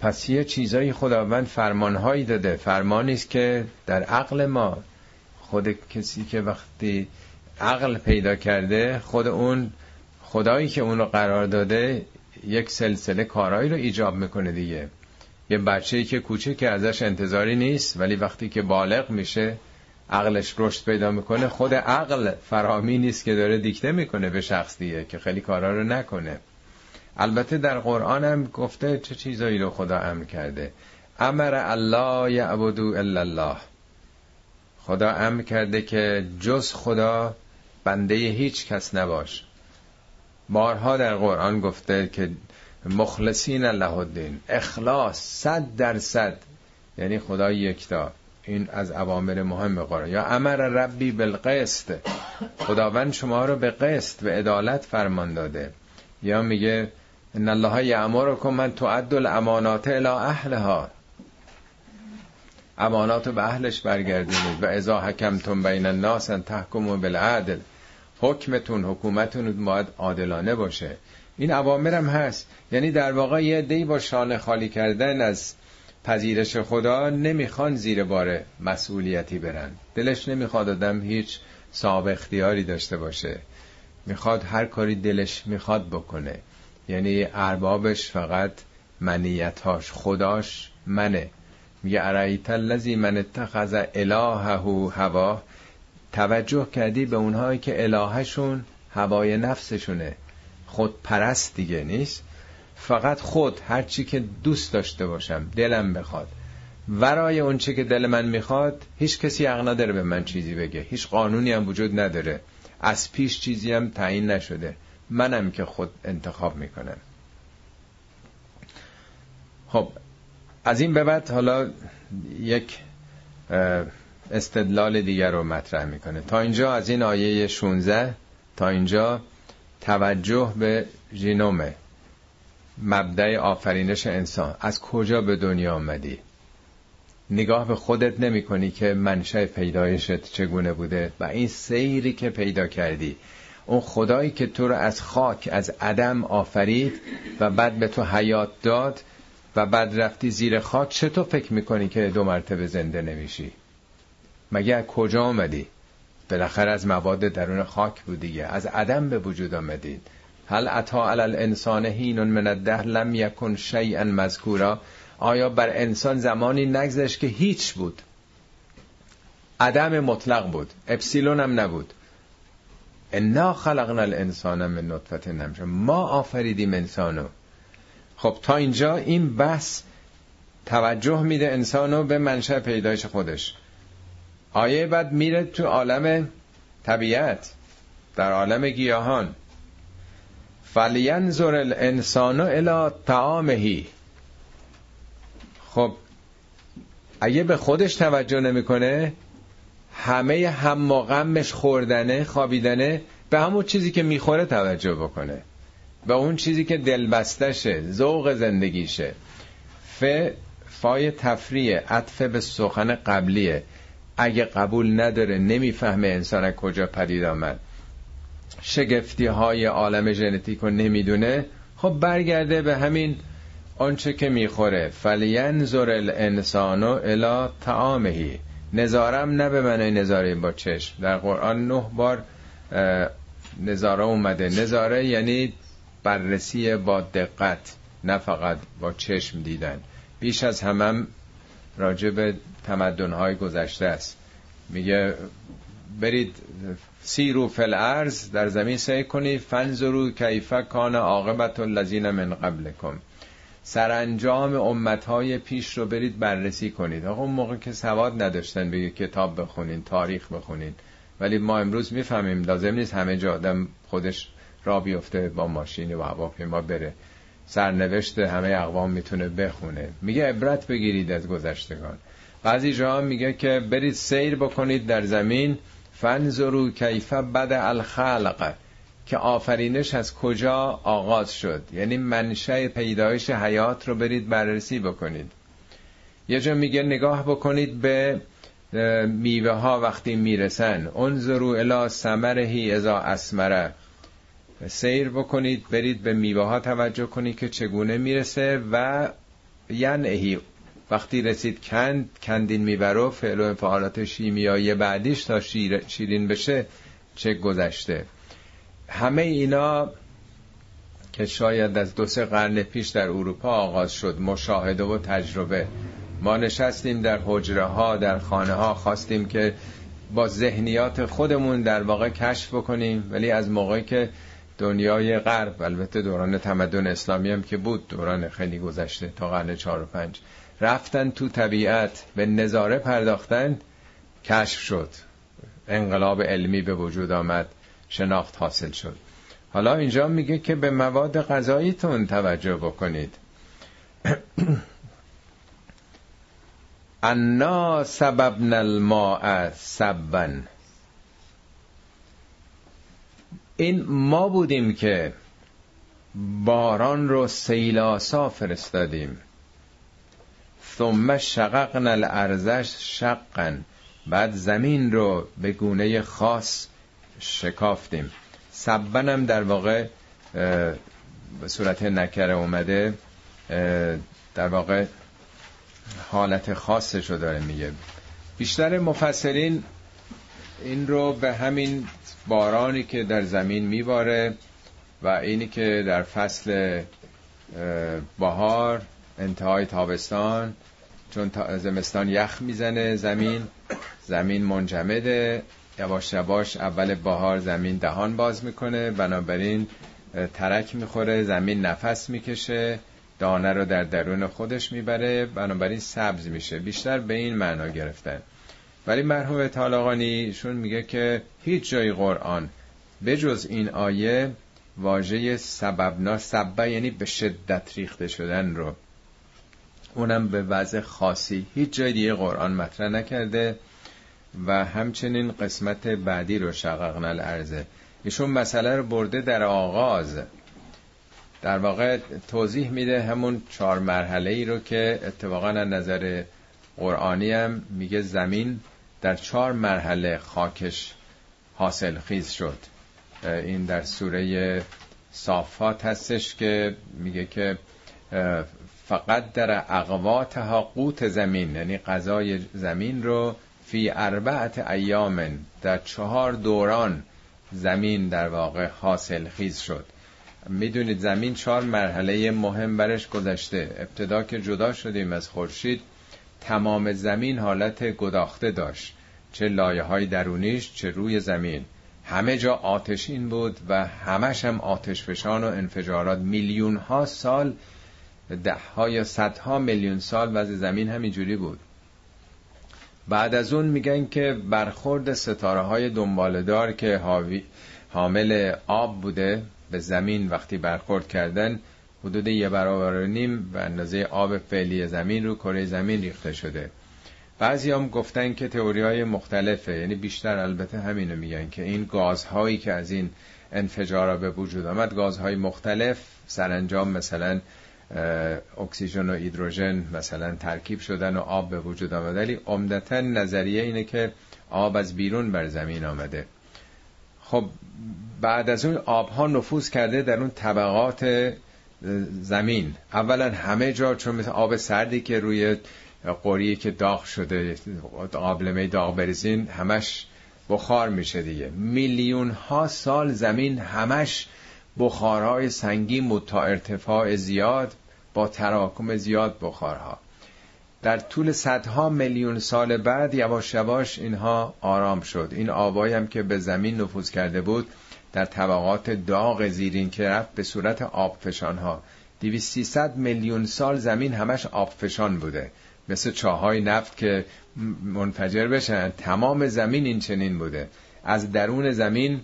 S1: پس یه چیزایی خداوند فرمانهایی داده. فرمانی است که در عقل ما خود کسی که وقتی عقل پیدا کرده خود اون خدایی که اون رو قرار داده یک سلسله کارهایی رو ایجاب می‌کنه دیگه. یه بچه‌ای که کوچه که ازش انتظاری نیست ولی وقتی که بالغ میشه عقلش رشد پیدا می‌کنه خود عقل فرامی نیست که داره دیکته می‌کنه به شخص دیگه که خیلی کارا رو نکنه. البته در قرآن هم گفته چه چیزایی رو خدا امر کرده. امر الله یعبدو الا الله خدا امر کرده که جز خدا بنده هیچ کس نباش. بارها در قرآن گفته که مخلصین الله الدین اخلاص صد درصد یعنی خدا یکتا. این از اوامر مهم قرآن. یا امر ربی بالقسط. خداوند شما رو به قسط و عدالت فرمان داده. یا میگه ان الله یامرکم من تعد الامانات الى اهلها. امانات به اهلش برگردونید. و اذا حکمتم بین الناس ان تحکموا بالعدل. حکمتون حکومتون باید عادلانه باشه. این اوامرم هست. یعنی در واقع یه دی با شانه خالی کردن از پذیرش خدا نمی‌خوان زیر بار مسئولیتی برن. دلش نمی‌خواد آدم هیچ صاحب اختیاری داشته باشه. می‌خواد هر کاری دلش می‌خواد بکنه. یعنی اربابش فقط منیتاش خداش منه. میگه ارایت الذی من اتخذ الهه هوا؟ توجه کردی به اونهایی که الهشون هوای نفسشونه. خود پرست دیگه نیست؟ فقط خود هر چی که دوست داشته باشم دلم بخواد. ورای اون چی که دل من می‌خواد هیچ کسی حق نداره به من چیزی بگه. هیچ قانونی هم وجود نداره. از پیش چیزی هم تعیین نشده. منم که خود انتخاب می‌کنم. خب از این به بعد حالا یک استدلال دیگر رو مطرح می‌کنه. تا اینجا از این آیه 16 تا اینجا توجه به ژنومه مبدع آفرینش انسان. از کجا به دنیا آمدی؟ نگاه به خودت نمی کنی که منشأ پیدایشت چگونه بوده و این سیری که پیدا کردی. اون خدایی که تو رو از خاک از عدم آفرید و بعد به تو حیات داد و بعد رفتی زیر خاک چطور فکر می‌کنی که دو مرتبه زنده نمیشی؟ مگه از کجا آمدی؟ بالاخره از مواد درون خاک بود دیگه. از عدم به وجود آمدید. هل عطا علی الانسان هین من الدهر لم یکن شیئا مذکورا؟ آیا بر انسان زمانی نگذشت که هیچ بود؟ عدم مطلق بود اپسیلون هم نبود. انا خلقنا الانسان من نطفه نمشه ما آفریدیم انسانو. خب تا اینجا این بحث توجه میده انسانو به منشأ پیدایش خودش. آیه بعد میره تو عالم طبیعت در عالم گیاهان. فلینظر الانسان الى طعامهی خب اگه به خودش توجه نمی‌کنه همه هم و غمش خوردنه خوابیدنه به همون چیزی که می‌خوره توجه بکنه. به اون چیزی که دلبستشه ذوق زندگیشه. ف فای تفریه عطف به سخن قبلیه. اگه قبول نداره نمی‌فهمه انسان کجا پدید آمد. شگفتی های عالم ژنتیک رو نمی‌دونه. خب برگرده به همین آنچه که می‌خوره. فلینظر الانسانو الی طعامهی. نظارم نه به معنی نظاره با چشم. در قرآن نه بار نظاره اومده. نظاره یعنی بررسی با دقت نه فقط با چشم دیدن. بیش از همم راجع به تمدنهای گذشته است. میگه برید سیرو فل ارز در زمین سعی کنید فنظرو کیف کان عاقبت الذین من قبلکم. سرانجام امتهای پیش رو برید بررسی کنید. آقا اون موقع که سواد نداشتن بگید کتاب بخونین تاریخ بخونین. ولی ما امروز می‌فهمیم لازم نیست همه جا آدم خودش را بیفته با ماشین و هواپیما بره. سرنوشت همه اقوام می‌تونه بخونه. میگه عبرت بگیرید از گذشتگان. بعضی جا میگه که برید سیر بکنید در زمین. فنظرو کیف بد الخلق که آفرینش از کجا آغاز شد. یعنی منشأ پیدایش حیات رو برید بررسی بکنید. یه جا میگه نگاه بکنید به میوه ها وقتی می‌رسن. انظرو الی ثمرهی اذا اسمره. سیر بکنید برید به میوه ها توجه کنید که چگونه می‌رسه و ینهی وقتی رسید کند کندین میوه رو فعل و انفعالات شیمیایی بعدیش تا شیر شیرین بشه چه گذشته؟ همه اینا که شاید از دو سه قرن پیش در اروپا آغاز شد مشاهده و تجربه. ما نشستیم در حجره ها در خانه ها خواستیم که با ذهنیات خودمون در واقع کشف بکنیم. ولی از موقعی که دنیای غرب البته دوران تمدن اسلامی هم که بود دوران خیلی گذشته تا قرن چهار و پنج. رفتن تو طبیعت به نظاره پرداختن کشف شد. انقلاب علمی به وجود آمد شناخت حاصل شد. حالا اینجا میگه که به مواد غذاییتون توجه بکنید. انا سببنا الماء سبن این ما بودیم که باران رو سیلاسا فرستادیم. ثم شققنا الارزش شقن بعد زمین رو به گونه خاص شکافتیم. سبنم در واقع به صورت نکره اومده در واقع حالت خاصش رو داره میگه. بیشتر مفسرین این رو به همین بارانی که در زمین میباره و اینی که در فصل بهار انتهای تابستان چون زمستان یخ می‌زنه زمین زمین منجمده. یواش یواش اول بهار زمین دهان باز می‌کنه بنابراین ترک می‌خوره زمین نفس می‌کشه دانه رو در درون خودش می‌بره بنابراین سبز میشه. بیشتر به این معنا گرفتن. ولی مرحوم طالقانی شون میگه که هیچ جای قرآن بجز این آیه واژه سببنا سبب یعنی به شدت ریخته شدن رو اونم به وضع خاصی. هیچ جای دیگه قرآن مطرح نکرده و همچنین قسمت بعدی رو شققنا الارزه ایشون مسئله رو برده در آغاز. در واقع توضیح میده همون چهار مرحله ای رو که اتفاقا نظر قرآنی هم میگه زمین در چهار مرحله خاکش حاصل خیز شد. این در سوره صافات هستش که میگه که فقط در اقواتها قوت زمین یعنی غذای زمین رو فی اربعت ایامن در چهار دوران زمین در واقع حاصل خیز شد. می‌دونید زمین چهار مرحله مهم برش گذشته. ابتدا که جدا شدیم از خورشید تمام زمین حالت گداخته داشت. چه لایه های درونیش چه روی زمین. همه جا آتشین بود و همش هم آتش فشان و انفجارات میلیون ها سال ده ها یا صدها میلیون سال وضع زمین همینجوری بود. بعد از اون میگن که برخورد ستاره های دنبالدار که حامل آب بوده به زمین وقتی برخورد کردن حدود یه برابر نیم به اندازه آب فعلی زمین رو کره زمین ریخته شده. بعضی هم گفتن که تئوری های مختلفه یعنی بیشتر البته همینو میگن که این گازهایی که از این انفجارا به وجود آمد گازهای مختلف سرانجام مثلا اکسیژن و هیدروژن مثلا ترکیب شدن و آب به وجود آمد. ولی عمدتا نظریه اینه که آب از بیرون بر زمین آمده. خب بعد از اون آب ها نفوذ کرده در اون طبقات زمین. اولا همه جا چون مثل آب سردی که روی قوری که داغ شده قابلمه داغ بریزین همش بخار میشه دیگه. میلیون ها سال زمین همش بخارهای سنگین بود تا ارتفاع زیاد با تراکم زیاد بخارها. در طول صدها میلیون سال بعد یواش یواش اینها آرام شد. این آبایی هم که به زمین نفوذ کرده بود در طبقات داغ زیرین که رفت به صورت آبفشان ها 200 میلیون سال زمین همش آبفشان بوده. مثل چاهای نفت که منفجر بشن تمام زمین این چنین بوده. از درون زمین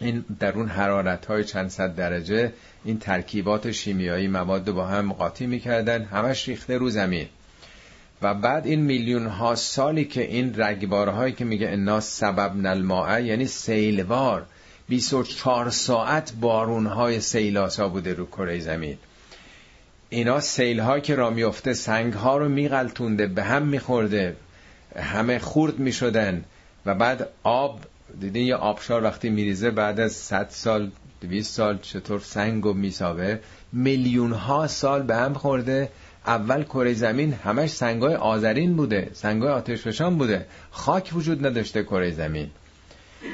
S1: این درون حرارت های چند صد درجه این ترکیبات شیمیایی مواد با هم قاطی می‌کردن همش ریخته رو زمین. و بعد این میلیون ها سالی که این رگبارهایی که میگه انا سبب نلماعه یعنی سیلوار 24 ساعت بارون های سیلاسا بوده رو کره زمین. اینا سیل ها که را میفته سنگ ها رو میغلطونده به هم میخورده همه خورد می‌شدن و بعد آب دیدین یه آبشار وقتی میریزه بعد از 100 سال 200 سال چطور سنگ و میساوه. میلیون ها سال به هم خورده. اول کره زمین همش سنگای آذرین بوده سنگای آتشفشان بوده. خاک وجود نداشته کره زمین.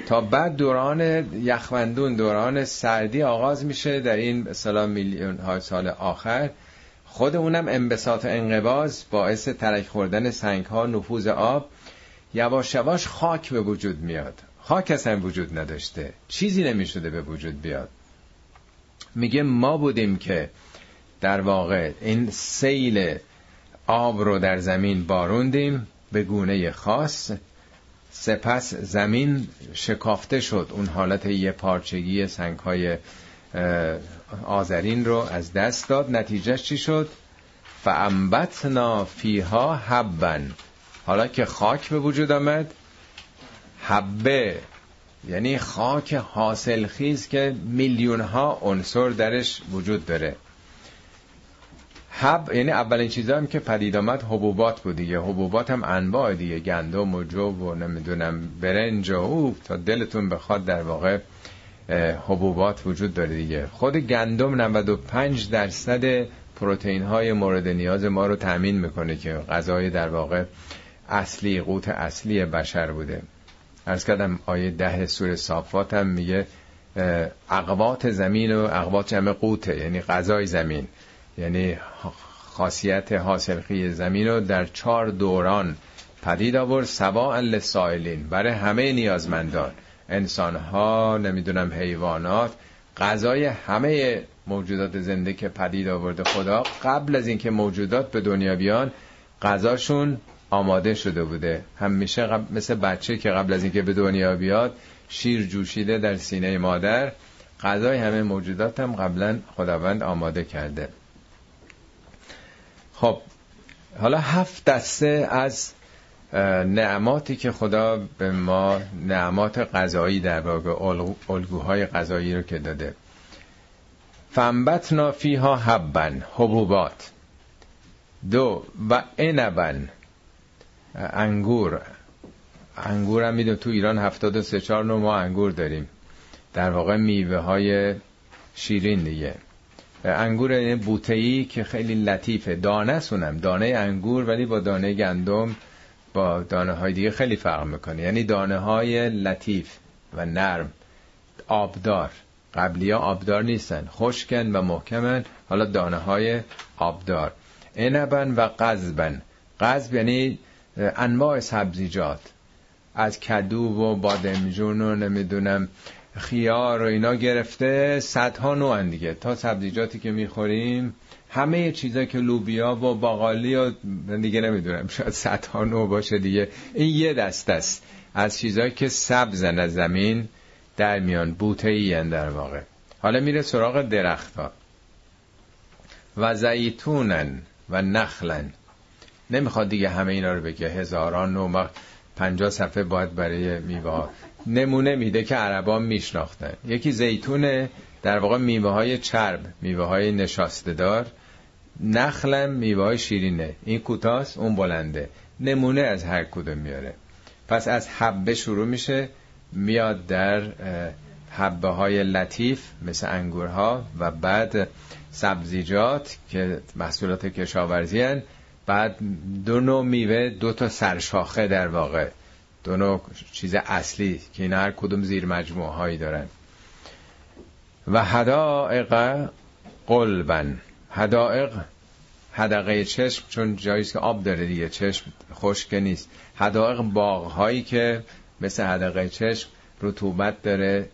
S1: تا بعد دوران یخوندون دوران سردی آغاز میشه در این مثلا میلیون های سال آخر. خود اونم انبساط انقباز باعث ترک خوردن سنگ ها نفوذ آب. یواش یواش خاک به وجود میاد. خاک اصلا وجود نداشته. چیزی نمی‌شده به وجود بیاد. میگه ما بودیم که در واقع این سیل آب رو در زمین باروندیم به گونه خاص. سپس زمین شکافته شد. اون حالت یه پارچگی سنگ های آذرین رو از دست داد. نتیجهش چی شد؟ فانبتنا فیها حبن حالا که خاک به وجود آمد حبه یعنی خاک حاصل خیز که میلیون ها عنصر درش وجود داره. حب یعنی اولین چیزا هم که پدید آمد حبوبات بود دیگه. حبوبات هم انواع دیگه. گندم و جو و نمی‌دونم برنج و او تا دلتون بخواد در واقع حبوبات وجود داره دیگه. خود گندم 95 درصد پروتئین های مورد نیاز ما رو تامین می‌کنه که غذای در واقع اصلی قوت اصلی بشر بوده. ارز کردم آیه ده سور صافات هم میگه اقوات زمین و اقوات جمع قوته یعنی غذای زمین. یعنی خاصیت حاصلخی زمین رو در چهار دوران پدید آورد سبا لسائلین برای همه نیازمندان. انسان ها نمی‌دونم حیوانات غذای همه موجودات زنده که پدید آورده خدا قبل از اینکه موجودات به دنیا بیان غذاشون آماده شده بوده. همیشه قبل مثل بچه که قبل از اینکه به دنیا بیاد شیر جوشیده در سینه مادر. غذای همه موجودات هم قبلا خداوند آماده کرده. خب حالا هفت دسته از نعماتی که خدا به ما نعمات غذایی در واقع الگوهای غذایی رو که داده. فنبتنا فیها حبن حبوبات. دو و انبن. انگور. انگور هم میدون تو ایران هفتاد و سه چار نوع ما انگور داریم. در واقع میوه های شیرین دیگه. انگور بوتهی که خیلی لطیفه. دانه سونم دانه انگور ولی با دانه گندم با دانه های دیگه خیلی فرق می‌کنه. یعنی دانه های لطیف و نرم. آبدار. قبلی ها آبدار نیستن. خشکن و محکمن. حالا دانه های آبدار. انبن و قذبن. قذب یعنی انواع سبزیجات. از کدو و بادمجون و نمی‌دونم خیار و اینا گرفته صدها نوع دیگه. تا سبزیجاتی که می‌خوریم همه چیزا که لوبیا و باقالی و دیگه نمی‌دونم شاید صدها نوع باشه دیگه. این یه دست است. از چیزایی که سبزن از زمین در میان بوته ای در واقع. حالا میره سراغ درخت ها و زیتونن و نخلن. نمی‌خواد دیگه همه اینا رو بگه. هزاران نوع پنجاه صفحه باید برای میوه نمونه میده که عربان میشناختن. یکی زیتونه در واقع میوه های چرب میوه های نشاسته دار نخلم میوه های شیرینه. این کوتاست اون بلنده. نمونه از هر کدوم میاره. پس از حبه شروع میشه. میاد در حبه های لطیف مثل انگورها و بعد سبزیجات که محصولات کشاورزی هن. بعد دو نوع میوه دو تا سرشاخه در واقع. دو نوع چیز اصلی که این هر کدوم زیر مجموعه هایی دارن. و هدائق قلبن. هدائق هدقه چشم چون جاییست که آب داره دیگه چشم خشک نیست. هدائق باغ هایی که مثل هدقه چشم رطوبت داره.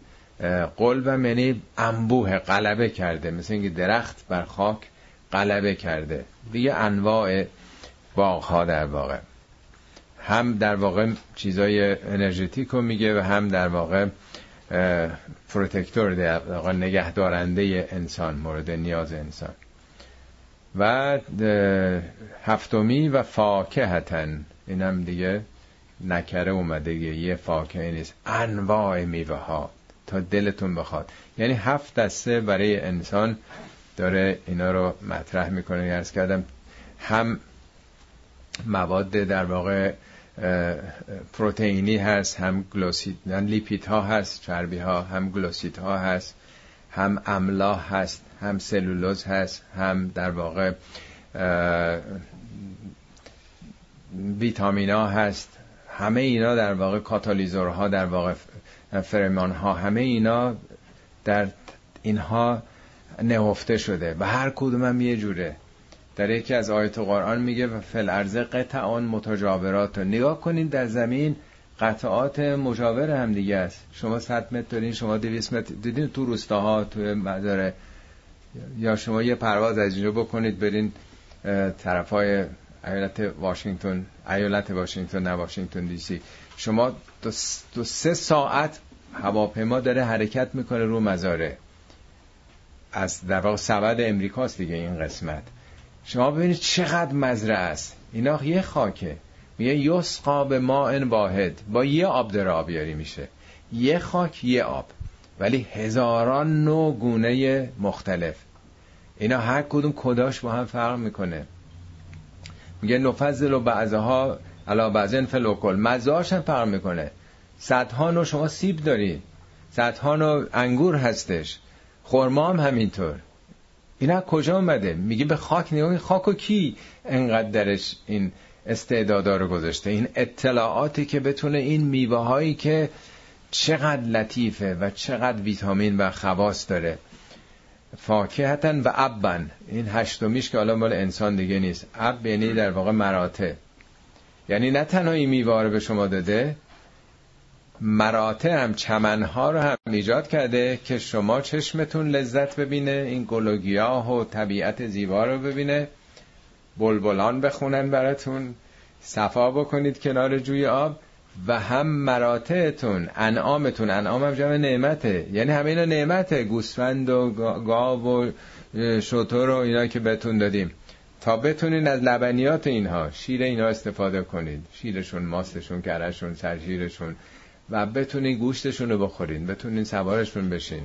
S1: قلبم یعنی انبوه غلبه کرده. مثل اینکه درخت بر خاک غلبه کرده. دیگه انواع باغ ها در واقع. هم در واقع چیزای انرژتیک رو میگه و هم در واقع پروتکتور در واقع نگهدارنده انسان مورد نیاز انسان. و هفتمی و فاکهتن. اینم دیگه نکره اومده یه فاکهه نیست. انواع میوه ها تا دلتون بخواد. یعنی هفت دسته برای انسان داره اینا رو مطرح می‌کنه. ارز کردم هم مواد در واقع پروتئینی هست هم گلوسید لیپید ها هست چربی ها هم گلوسید ها هست هم املاح هست هم سلولوز هست هم در واقع ویتامینا هست. همه اینا در واقع کاتالیزورها در واقع فرمان ها همه اینا در اینها نهفته شده و هر کدوم هم یه جوره. در یکی از آیت قرآن میگه و فل ارزه قطعان متجاورات. نگاه کنید در زمین قطعات مجاور هم دیگه است. شما 100 متر دارین شما 200 متر. دیدین تو روستاها تو مداره. یا شما یه پرواز از اینجا بکنید برین طرفای ایالت واشنگتن ایالت واشنگتن نه واشنگتن دی سی. شما دو, سه ساعت هواپیما داره حرکت می‌کنه رو مزاره از در واقع سبد امریکاست دیگه این قسمت. شما ببینید چقدر مزرعه است. اینا یه خاکه. میگه یسقا به ماء واحد. با یه آب داره آبیاری میشه. یه خاک یه آب. ولی هزاران نوع گونه مختلف. اینا هر کدوم کداش با هم فرق می‌کنه. میگه نفضل و بعضها علا بعضن فلوکل مزاش هم فرق می‌کنه. صدها نوع شما سیب دارید صدها نوع انگور هستش. خرما هم همینطور. اینا کجا اومده؟ میگه به خاک نگاه خاک و کی انقدر درش این استعدادا رو گذاشته؟ این اطلاعاتی که بتونه این میوه هایی که چقدر لطیفه و چقدر ویتامین و خواص داره. فاکهتن و ابن این هشتمیش که حالا مال انسان دیگه نیست. اب یعنی در واقع مراته یعنی نه تنها این میوه رو به شما داده مراته هم چمنها رو هم ایجاد کرده که شما چشمتون لذت ببینه این گلوگیاه و طبیعت زیبا رو ببینه. بلبلان بخونن براتون. صفا بکنید کنار جوی آب و هم مراتعتون انعامتون. انعام هم جمع نعمته. یعنی همه اینا نعمته. گوسفند و گاو و شطور و اینا که بهتون دادیم. تا بتونین از لبنیات اینها شیر اینا استفاده کنید. شیرشون ماستشون کرشون سرشیرشون و بتونین گوشتشون رو بخورین بتونین سوارشون بشین.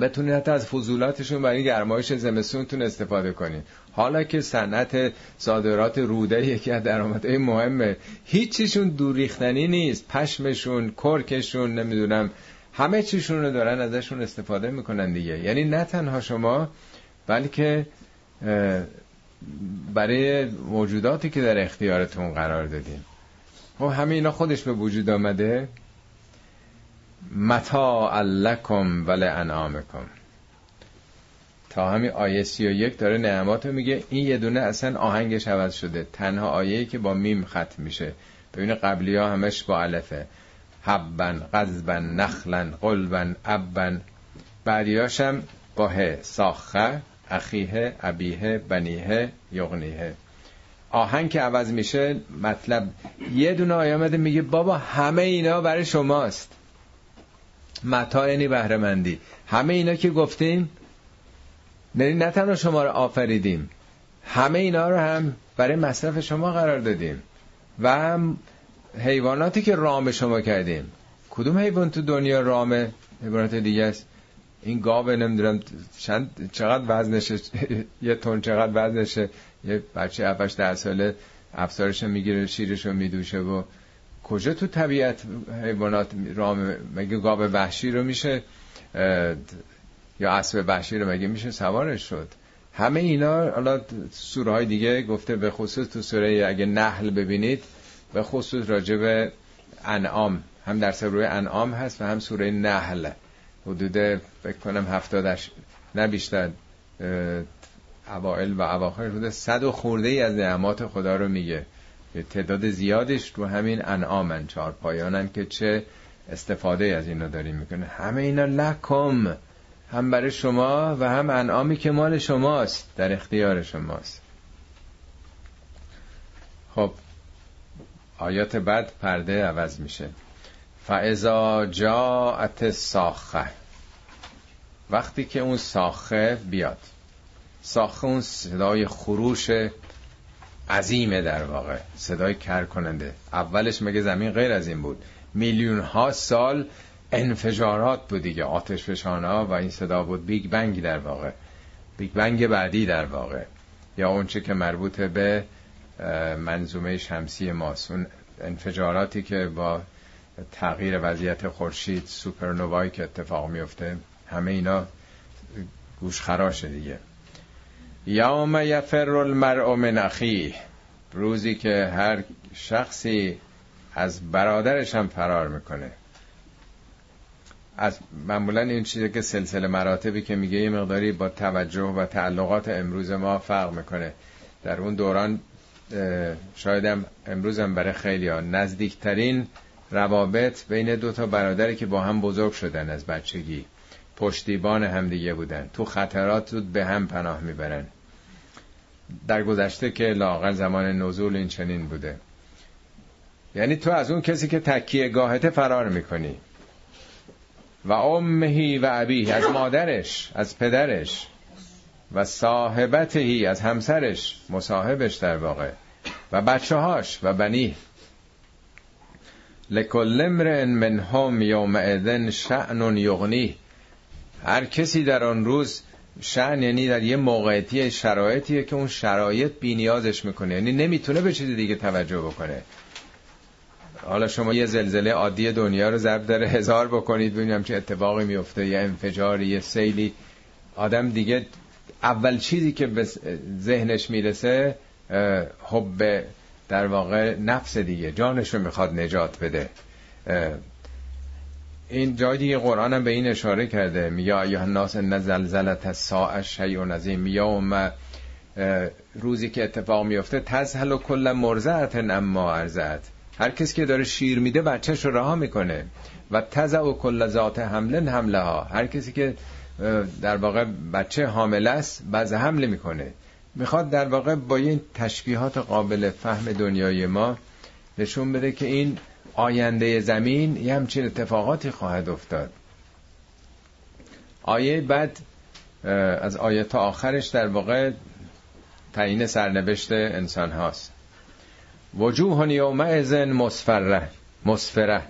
S1: بتونین حتی از فضولاتشون برای گرمایش زمستونتون استفاده کنین. حالا که صنعت صادرات روده یکی از درآمدهای مهمه هیچیشون دور ریختنی نیست. پشمشون کرکشون نمی‌دونم همه چیشون رو دارن ازشون استفاده می‌کنن دیگه. یعنی نه تنها شما بلکه برای موجوداتی که در اختیارتون قرار دادیم خب همه اینا خودش به وجود آمده. متا لکم و لانعامکم تا همین آیه سی و یک داره نعمات رو میگه. این یه دونه اصلا آهنگش عوض شده. تنها آیه که با میم ختم میشه. ببینه قبلی ها همش با علفه حبن قذبن نخلن قلبن ابن. بعدیاشم با ه. ساخه اخیه ابیه بنیه یغنیه. آهنگ که عوض میشه مطلب یه دونه آیه میگه بابا همه اینا برای شماست. متا یعنی بهره همه اینا که گفتیم یعنی نه تنها شما رو آفریدیم همه اینا رو هم برای مصرف شما قرار دادیم و هم حیواناتی که رام شما کردیم. کدوم حیوان تو دنیا رام؟ حیوانات دیگه است. این گاو نمی‌دونم چند چقدر وزنشه؟ یه تون چقدر وزنشه؟ یه بچه 7 ده ساله افسارش می‌گیره شیرش رو میدوشه و کجا تو طبیعت حیوانات رام مگه گاو وحشی رو میشه یا اسب وحشی رو مگه میشه سوارش شد؟ همه اینا حالا سوره های دیگه گفته به خصوص تو سوره اگه نحل ببینید به خصوص راجع به انعام. هم در سوره انعام هست و هم سوره نحل. حدود فکر کنم هفتادش نه بیشتر اوائل و اواخر حدود صد و خورده ای از نعمات خدا رو میگه. تعداد زیادش رو همین انعامن چهار پایانن که چه استفاده از اینا داریم می‌کنه. همه اینا لکم هم برای شما و هم انعامی که مال شماست در اختیار شماست. خب آیات بعد پرده عوض میشه. فعضا جاعت ساخه وقتی که اون ساخه بیاد. ساخه اون صدای خروش عظیمه در واقع. صدای کر کننده اولش مگه زمین غیر از این بود؟ میلیون ها سال انفجارات بود دیگه. آتش فشانا و این صدا بود. Big Bang در واقع. Big Bang بعدی در واقع. یا اونچه که مربوط به منظومه شمسی ماست. اون انفجاراتی که با تغییر وضعیت خورشید supernova یی که اتفاق میفته همه اینا گوش خراشه دیگه. یوم یفر المرء من اخیه. روزی که هر شخصی از برادرش هم فرار می‌کنه. از معمولا این چیزی که سلسله مراتبی که میگه یه مقداری با توجه و تعلقات امروز ما فرق می‌کنه. در اون دوران شاید هم امروز هم برای خیلی ها نزدیکترین روابط بین دو تا برادری که با هم بزرگ شدن از بچگی. پشتیبان همدیگه بودن. تو خطرات رو به هم پناه می‌برن. در گذشته که لاغر زمان نزول این چنین بوده. یعنی تو از اون کسی که تکیه گاهته فرار می‌کنی. و امهی و ابیه از مادرش از پدرش و صاحبتهی از همسرش مصاحبش در واقع و بچه هاش و بنی. لکل امرئ منهم یومئذ شأن یغنی. هر کسی در آن روز شأن یعنی در یه موقعیتی شرایطیه که اون شرایط بی نیازش می‌کنه. یعنی نمی‌تونه به چیز دیگه توجه بکنه. حالا شما یه زلزله عادی دنیا رو ضرب داره هزار بکنید ببینیم چه اتفاقی میفته یه انفجاری یه سیلی. آدم دیگه اول چیزی که به ذهنش می‌رسه حب در واقع نفس دیگه. جانش رو می‌خواد نجات بده. این جای دیگه قرآن هم به این اشاره کرده میگه ایها الناس ان زلزلت الساعه شیء عظیم. یوم روزی که اتفاق میفته تزهل و کل مرزعت اما ارزعت هر کسی که داره شیر میده بچهش رو رها می‌کنه. و تزع و کل ذات حمله حمله ها هر کسی که در واقع بچه حامل است بعض حمله می‌کنه. می‌خواد در واقع با این تشبیهات قابل فهم دنیای ما نشون بده که این آینده زمین یه همچین اتفاقاتی خواهد افتاد. آیه بعد از آیه تا آخرش در واقع تعیین سرنوشت انسان هاست. وجوه یومئذ مصفره مصفره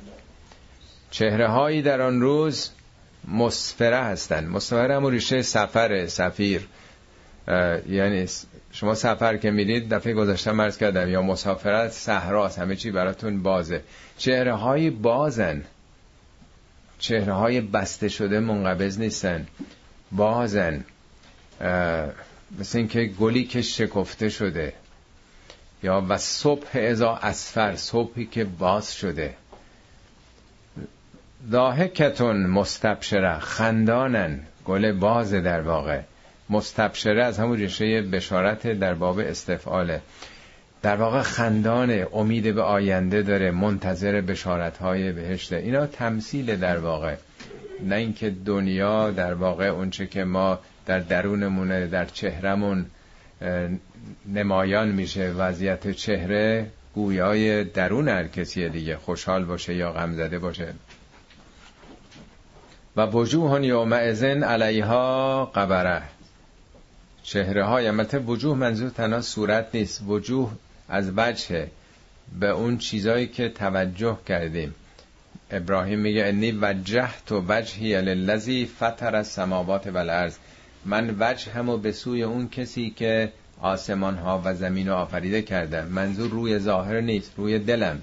S1: چهره هایی در آن روز مصفره هستند. مصفره همون ریشه سفر سفیر. یعنی شما سفر که میرید دفعه گذاشتم مرز کردم یا مسافرت صحراست همه چی براتون بازه. چهره های بازن. چهره های بسته شده منقبض نیستن. بازن. مثل اینکه گلی که شکفته شده. یا و صبح ازا اسفر صبحی که باز شده. ضاحکتون مستبشره خندانن. گل باز در واقع. مستبشره از همون ریشه بشارت در باب استفعاله. در واقع خندان امید به آینده داره منتظر بشارت های بهشته. اینا تمثیل در واقع. نه اینکه دنیا در واقع اونچه که ما در درونمونه در چهرمون نمایان میشه. وضعیت چهره گویای درون هر کسی دیگه. خوشحال باشه یا غمزده باشه. و وجوه یومئذن علیها قبره. چهره های البته وجوه منظور تنها صورت نیست. وجوه از وجه به اون چیزایی که توجه کردیم. ابراهیم میگه انی وجهت و وجهی للذی فطر السماوات والارض. من وجه همو به سوی اون کسی که آسمان ها و زمین رو آفریده کرده. منظور روی ظاهر نیست روی دلم.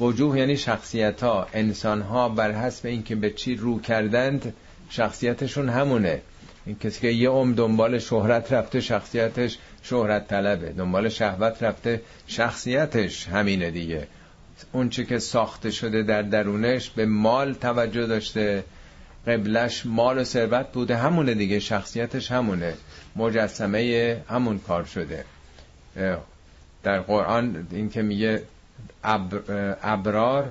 S1: وجوه یعنی شخصیت ها انسان ها بر حسب اینکه به چی رو کردند شخصیتشون همونه. این کسی که یه عمر دنبال شهرت رفته شخصیتش شهرت طلبه دنبال شهوت رفته شخصیتش همینه دیگه. اون چی که ساخته شده در درونش به مال توجه داشته قبلش مال و ثروت بوده همونه دیگه شخصیتش همونه. مجسمه همون کار شده. در قرآن این که میگه ابرار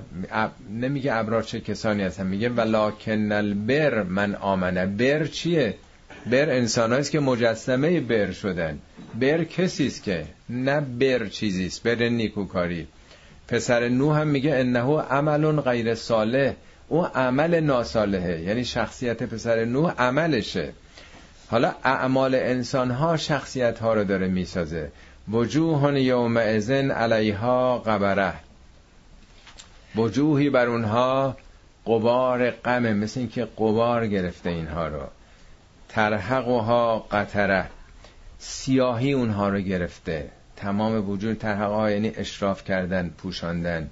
S1: نمیگه ابرار چه کسانی هستن میگه ولکن البر من آمنه. بر چیه؟ بر انسان است که مجسمه بر شدن. بر کسی است که نه بر چیزیست بر نیکوکاری. پسر نو هم میگه انه عمل غیر صالح. او عمل ناصالحه یعنی شخصیت پسر نو عملشه. حالا اعمال انسان ها شخصیت ها رو داره می‌سازه. وجوه یوم ازن علیها قبره. وجوهی بر اونها قبار غمه مثل اینکه قبار گرفته اینها رو. ترحقها قطره. سیاهی اونها رو گرفته. تمام وجود ترحقها یعنی اشراف کردن پوشاندن.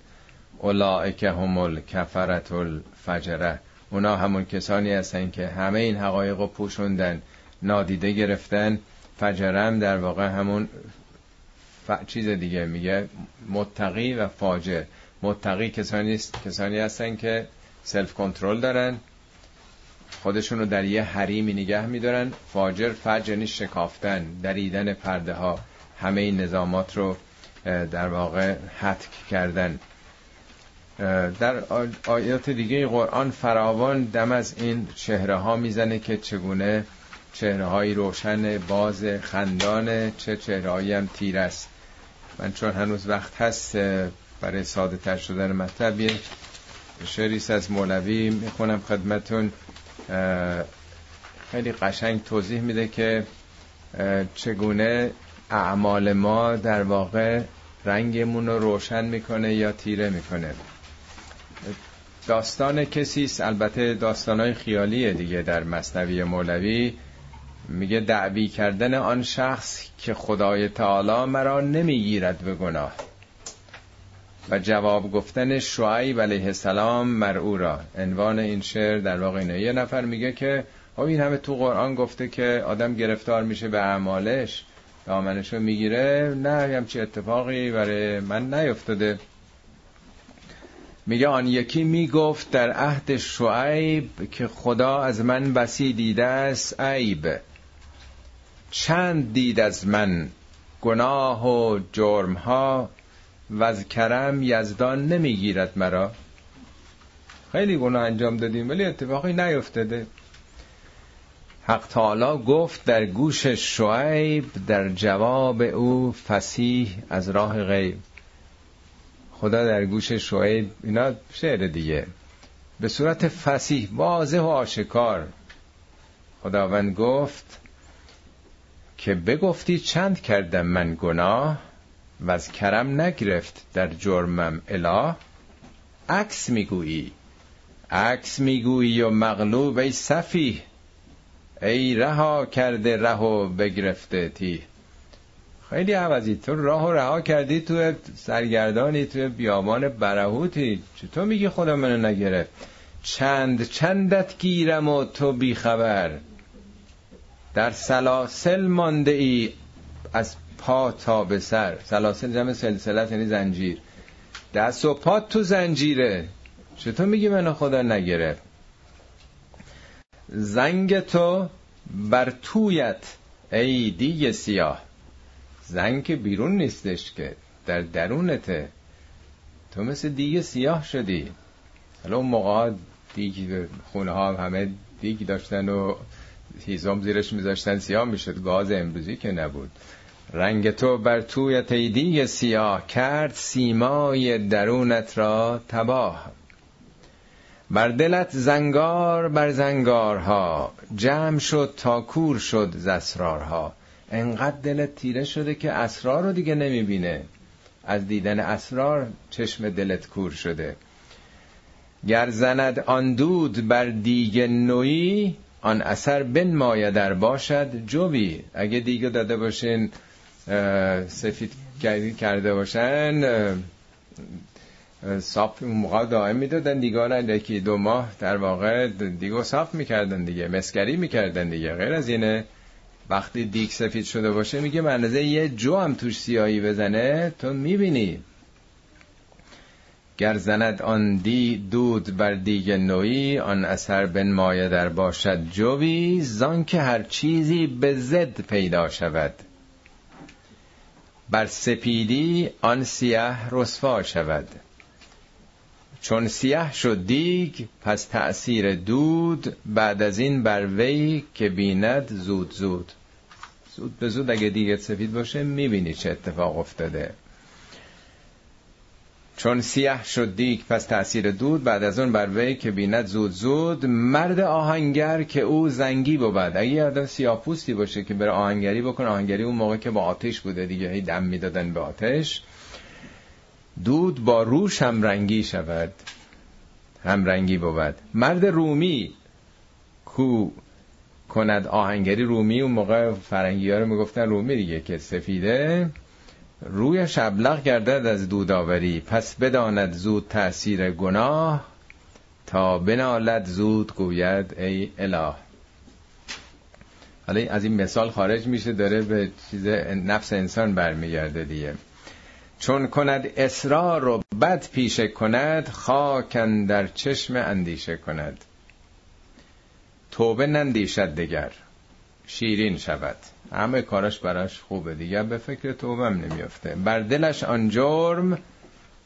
S1: اولائک هم الکفرت الفجره. اونا همون کسانی هستن که همه این حقایق رو پوشوندن نادیده گرفتن. فجرم در واقع همون ف... چیز دیگه میگه متقی و فاجر. متقی کسانی, کسانی هستن که سلف کنترل دارن. خودشون رو در یه حریمی نگه میدارن. فاجر فجر یعنی شکافتن دریدن پرده ها همه این نظامات رو در واقع حتک کردن. در آیات دیگه قرآن فراوان دم از این چهره ها می‌زنه که چگونه چهره های روشن باز خندانه چه چهره هم تیر است. من چون هنوز وقت هست برای ساده تر شدن مطلب شریس از مولوی می‌خونم خدمتون. خیلی قشنگ توضیح میده که چگونه اعمال ما در واقع رنگمون رو روشن می‌کنه یا تیره می‌کنه. داستان کسی است البته داستانهای خیالیه دیگه در مصنوی مولوی. میگه دعوی کردن آن شخص که خدای تعالی مرا نمی‌گیرد به گناه. و جواب گفتن شعیب علیه السلام مرعو را. عنوان این شعر در واقع اینه. یه نفر میگه که خب این همه تو قرآن گفته که آدم گرفتار میشه به اعمالش دامنش رو می‌گیره. نه همچی اتفاقی برای من نیفتاده. میگه آن یکی می‌گفت در عهد شعیب که خدا از من بسی دیده است عیب. چند دید از من؟ گناه و جرم ها و از کرم یزدان نمی‌گیرد مرا. خیلی گناه انجام دادیم ولی اتفاقی نیفتاده حق تعالی گفت در گوش شعیب در جواب او فسیح از راه غیب. خدا در گوش شعیب اینا شعر دیگه. به صورت فسیح واضح و آشکار. خداوند گفت که بگفتی چند کردم من گناه؟ و از کرم نگرفت در جرمم. اله عکس می‌گویی. عکس می‌گویی و مغلوب ای صفیح ای رها کرده ره و بگرفته تی. خیلی عوضی. تو راه و رها کردی تو سرگردانی تو بیابان برهوتی. چطور میگی خدا منو نگرفت؟ چند چندت گیرم و تو بیخبر. در سلاسل مانده ای از پا تا به سر. سلاسل جمع سلسلت یعنی زنجیر. دست و پا تو زنجیره. چطور میگی منو خدا نگرفت؟ زنگ تو بر تویت ای دیگه سیاه. زنگ که بیرون نیستش که در درونته. تو مثل دیگه سیاه شدی. حالا اون موقع دیگ خونه ها همه دیگ داشتن و هیزم زیرش میذاشتن سیاه می‌شد. گاز امروزی که نبود. رنگ تو بر توی تیدی سیاه کرد سیمای درونت را تباه. بر دلت زنگار بر زنگارها جمع شد تا کور شد ز اسرارها. انقدر دلت تیره شده که اسرار رو دیگه نمی‌بینه. از دیدن اسرار چشم دلت کور شده. گر زند آن دود بر دیگ نوی آن اثر بن در باشد جوی اگه دیگه داده باشین سفید کرده باشن صاف اون موقع دائم می‌دادن دیگه یکی دو ماه در واقع دیگه صاف می‌کردن دیگه مسکری می‌کردن دیگه غیر از اینه. وقتی دیگ سفید شده باشه میگه منظه یه جو هم توش سیاهی بزنه تو می‌بینی. گر زند آن دی دود بر دیگ نوی آن اثر بن مایه در باشد جوی زان که هر چیزی به زد پیدا شود. بر سپیدی آن سیاه رسوا شود. چون سیاه شد دیگ پس تأثیر دود بعد از این بر وی که بیند زود زود. زود به زود اگه دیگت سفید باشه می‌بینی چه اتفاق افتاده. چون سیاه شد دیگ پس تأثیر دود. بعد از اون بر وی که بیند زود زود مرد آهنگر که او زنگی بود. اگه یه آدم سیاه پوستی باشه که بره آهنگری بکنه آهنگری اون موقع که با آتش بوده دیگه هی دم می‌دادن به آتش. دود با روش هم رنگی شود هم رنگی بود. مرد رومی کو کند آهنگری رومی اون موقع فرنگی ها رو می‌گفتن رومی دیگه که سفیده. روی شبلغ گردد از دوداوری پس بداند زود تأثیر گناه تا بنالد زود گوید ای اله. حالا از این مثال خارج میشه داره به چیز نفس انسان برمیگرده دیگه. چون کند اصرار رو بد پیشه کند خاکن در چشم اندیشه کند. توبه نندیشد دگر. شیرین شود. همه کارش براش خوبه. دیگه به فکر توبه هم نمیافته. بر دلش آن جرم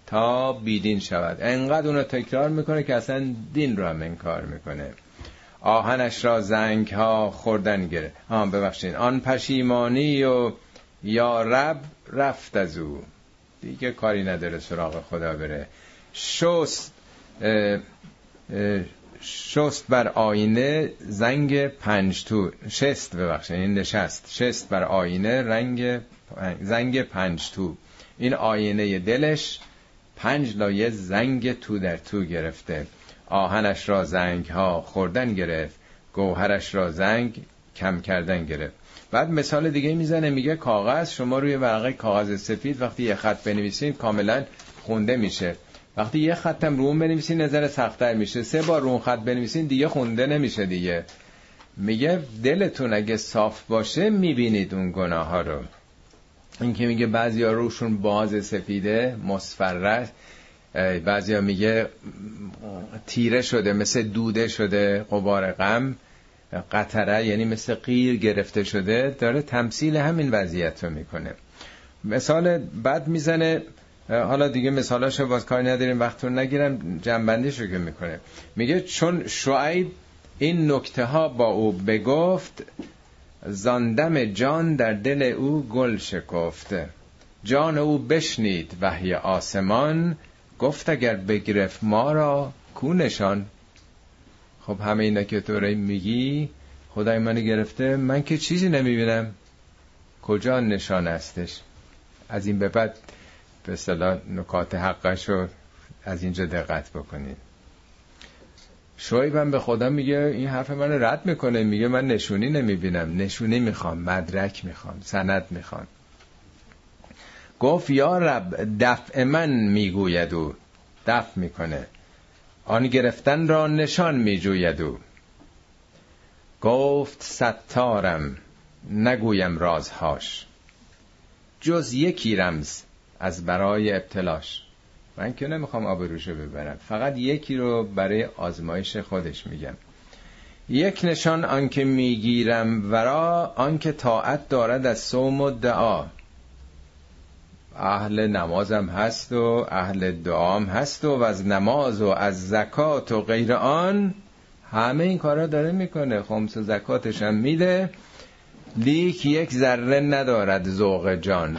S1: تا بیدین شود. انقدر اونو تکرار می‌کنه که اصلا دین رو هم انکار می‌کنه. آهنش را زنگ ها خوردن گره آن ببخشید. آن پشیمانی و یا رب رفت از او. دیگه کاری نداره سراغ خدا بره. شست شست بر آینه زنگ پنج تو. شست ببخشید این نشست. شست بر آینه رنگ زنگ پنج تو. این آینه دلش پنج لایه زنگ تو در تو گرفته. آهنش را زنگ ها خوردن گرفت. گوهرش را زنگ کم کردن گرفت. بعد مثال دیگه می‌زنه میگه کاغذ شما روی ورقه کاغذ سفید وقتی یه خط بنویسین کاملا خونده میشه. وقتی یه خطم رو اون بنویسین نظر سختتر میشه. سه بار رو اون خط بنویسین دیگه خونده نمیشه دیگه. میگه دلتون اگه صاف باشه می‌بینید اون گناه ها رو. این که میگه بعضی ها روشون باز سفیده مصفره بعضی ها میگه تیره شده مثل دوده شده قبار غم. قطره یعنی مثل قیر گرفته شده. داره تمثیل همین وضعیت رو می‌کنه. مثال بعد می‌زنه حالا دیگه مثالاش باز کار نداریم وقت رو نگیرم جنبندیش رو که می‌کنه. میگه چون شعیب این نکته ها با او بگفت زاندم جان در دل او گل شکفت جان او بشنید وحی آسمان گفت اگر بگرفت ما را کونشان خب همه اینا که تو میگی خدای منو گرفته من که چیزی نمی‌بینم. کجا نشان هستش؟ از این به بعد به اصطلاح نکات حقش رو از اینجا دقت بکنید. شعیبم به خدا میگه این حرف من رد می‌کنه میگه من نشونی نمی‌بینم. نشونی می‌خوام مدرک می‌خوام سند می‌خوام. گفت یا رب دفع من می‌گوید او. دفع می‌کنه. آن گرفتن را نشان میجوید او. گفت ستارم نگویم رازهاش. جز یکی رمز. از برای ابتلاش. من که نمی‌خوام آبروشو ببرم. فقط یکی رو برای آزمایش خودش میگم. یک نشان آنکه می‌گیرم ورا آنکه طاعت دارد از صوم و دعا. اهل نمازم هست و اهل دعام هست و, از نماز و از زکات و غیر آن همه این کارا داره می‌کنه. خمس و زکاتش هم میده. لیک یک ذره ندارد ذوق جان.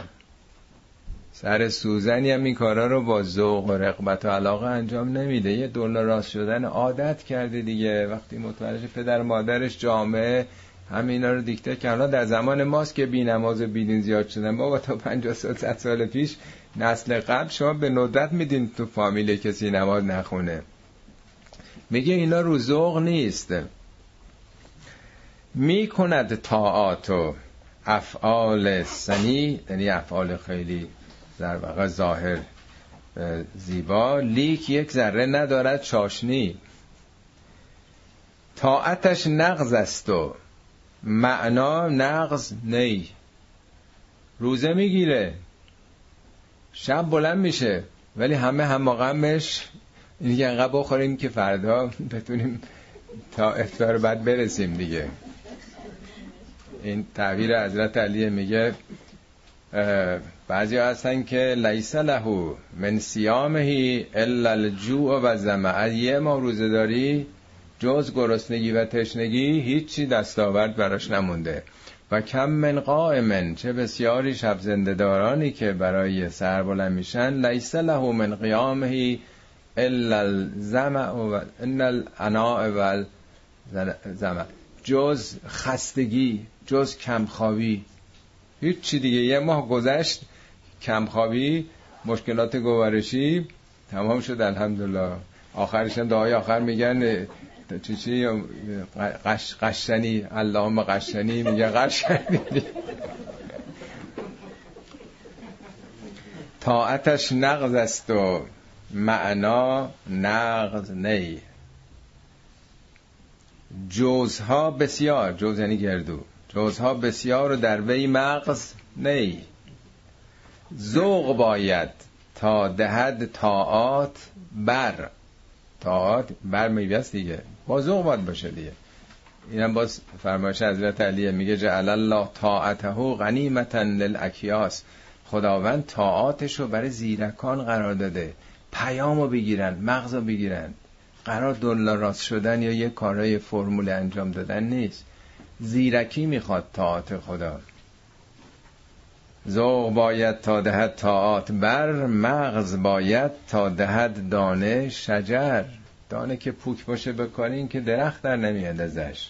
S1: سر سوزنی هم این کارا رو با ذوق و رقبت و علاقه انجام نمیده. یه دلار راست شدن عادت کرده دیگه. وقتی متوجه پدر مادرش جامعه همینا رو دیکته حالا در زمان ماست که بی نماز و بیدین زیاد شدن. بابا تا 50 سال سال پیش نسل قبل شما به ندرت میدین تو فامیل کسی نماز نخونه. میگه اینا رو ذوق نیست. می‌کند طاعات و افعال سنی یعنی افعال خیلی در واقع ظاهر زیبا. لیک یک ذره ندارد چاشنی. طاعتش نقض است و معنا نقض نی. روزه می‌گیره. شب بلند میشه. ولی همه هم غمش اینکه انقدر بخوریم که فردا بتونیم تا افتار بعد برسیم دیگه. این تعبیر حضرت علی میگه بعضی هستن که لیس له من سیامهی الا الجوع و زمع یه ما روزه داری جز گرسنگی و تشنگی هیچی دستاورد براش نمونده. و کم من قائمن چه بسیاری شب زندهدارانی که برای سر بلند میشن. لیس له من قیامه الا الزمع و ان الاناء و زمع. جز خستگی جز کمخوابی. هیچ چی دیگه. یه ماه گذشت کمخوابی مشکلات گوارشی تمام شد الحمدلله. آخرش دعای آخر میگن چی چی؟ قش قشنی. اللهم قشنی. میگه قشنی. طاعتش نقض است و معنا نقض نی. جوزها بسیار جوز یعنی گردو. جوزها بسیار و در وی مغز نی. ذوق باید تا دهد طاعات بر. طاعات بر میوست دیگه. با ذوق باید باشه دیگه. اینم باز فرمایش حضرت علیه میگه جعل الله طاعته غنیمتا للاکیاس خداوند طاعاتش رو برای زیرکان قرار داده. پیامو بگیرن مغزو بگیرن. قرار دلار راست شدن یا یه کارهای فرمول انجام دادن نیست. زیرکی می‌خواد طاعت خدا. ذوق باید تا دهد طاعات بر مغز باید تا دهد دانه شجر. دانه که پوک باشه بکنین که درخت در نمیاد ازش.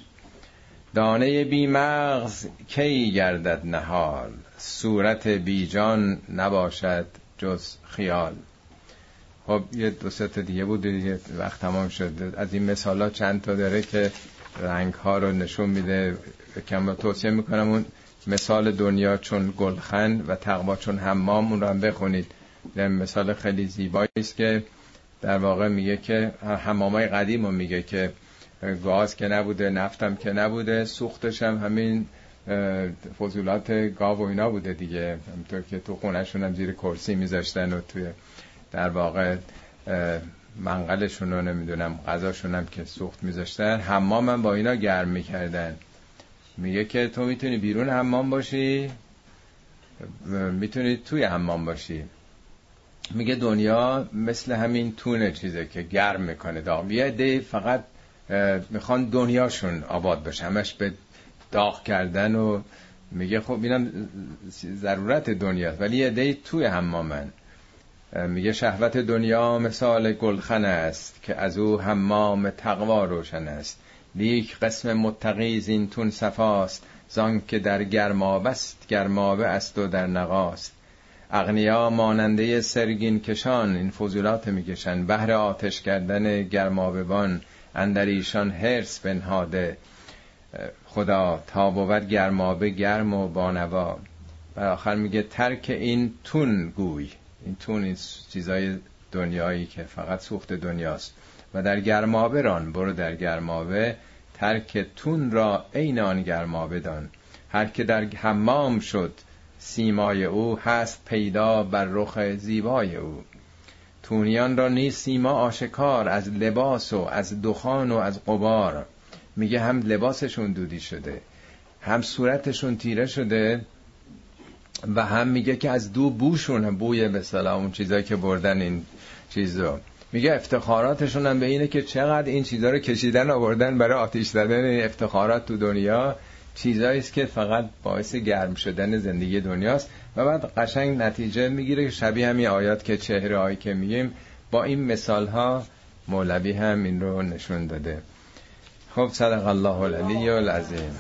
S1: دانه بی مغز کی گردد نهال؟ صورت بی جان نباشد جز خیال. خب یه دو تا دیگه بود دیگه وقت تمام شد. از این مثال ها چند تا داره که رنگ ها رو نشون میده. کم توصیه می‌کنم اون مثال دنیا چون گلخن و تقوا چون حمام اون رو هم بخونید. مثال خیلی زیبایی است که در واقع میگه که حمامای قدیم میگه که گاز که نبوده نفتم که نبوده سوختش هم همین فضولات گاو و اینا بوده دیگه. همطور که تو خونهشون هم زیر کرسی میذاشتن و توی در واقع منقلشون رو نمی‌دونم غذاشون هم که سوخت میذاشتن حمام هم با اینا گرم می‌کردن. میگه که تو می‌تونی بیرون حمام باشی. می‌تونی توی حمام باشی. میگه دنیا مثل همین تونه چیزه که گرم می‌کنه. داغ. یه دی فقط می‌خوان دنیاشون آباد بشه. همش به داغ کردن و میگه خب اینم ضرورت دنیا ولی یه دی توی حمامن. میگه شهوت دنیا مثال گلخن است که از او حمام تقوا روشن است. لیک قسم متقی زین تون صفاست زان که در گرمابه است گرمابه است و در نقاست. اغنیا ماننده سرگین کشان این فضولات می‌کشن بهر آتش کردن گرماببان اندر ایشان هرس بنهاده. خدا تا بود گرمابه گرم و بانوا. و آخر میگه ترک این تون گوی. این تون این چیزای دنیایی که فقط سوخت دنیاست. و در گرمابه ران. برو در گرمابه ترک تون را عین آن گرمابه دان. هر که در حمام شد سیمای او هست پیدا بر رخ زیبای او. تونیان را نیست سیما آشکار از لباس و از دخان و از قبار میگه هم لباسشون دودی شده هم صورتشون تیره شده و هم میگه که از دو بوشونه بوی به اون چیزایی که بردن این چیزو. میگه افتخاراتشون هم به اینه که چقدر این چیزها رو کشیدن آوردن برای آتیش زدن این افتخارات تو دنیا. چیزایی است که فقط باعث گرم شدن زندگی دنیاست. و بعد قشنگ نتیجه می‌گیره که شبیه همین آیات که چهره هایی که میگیم با این مثال ها مولوی هم این رو نشون داده. خب صدق الله العلی العظیم.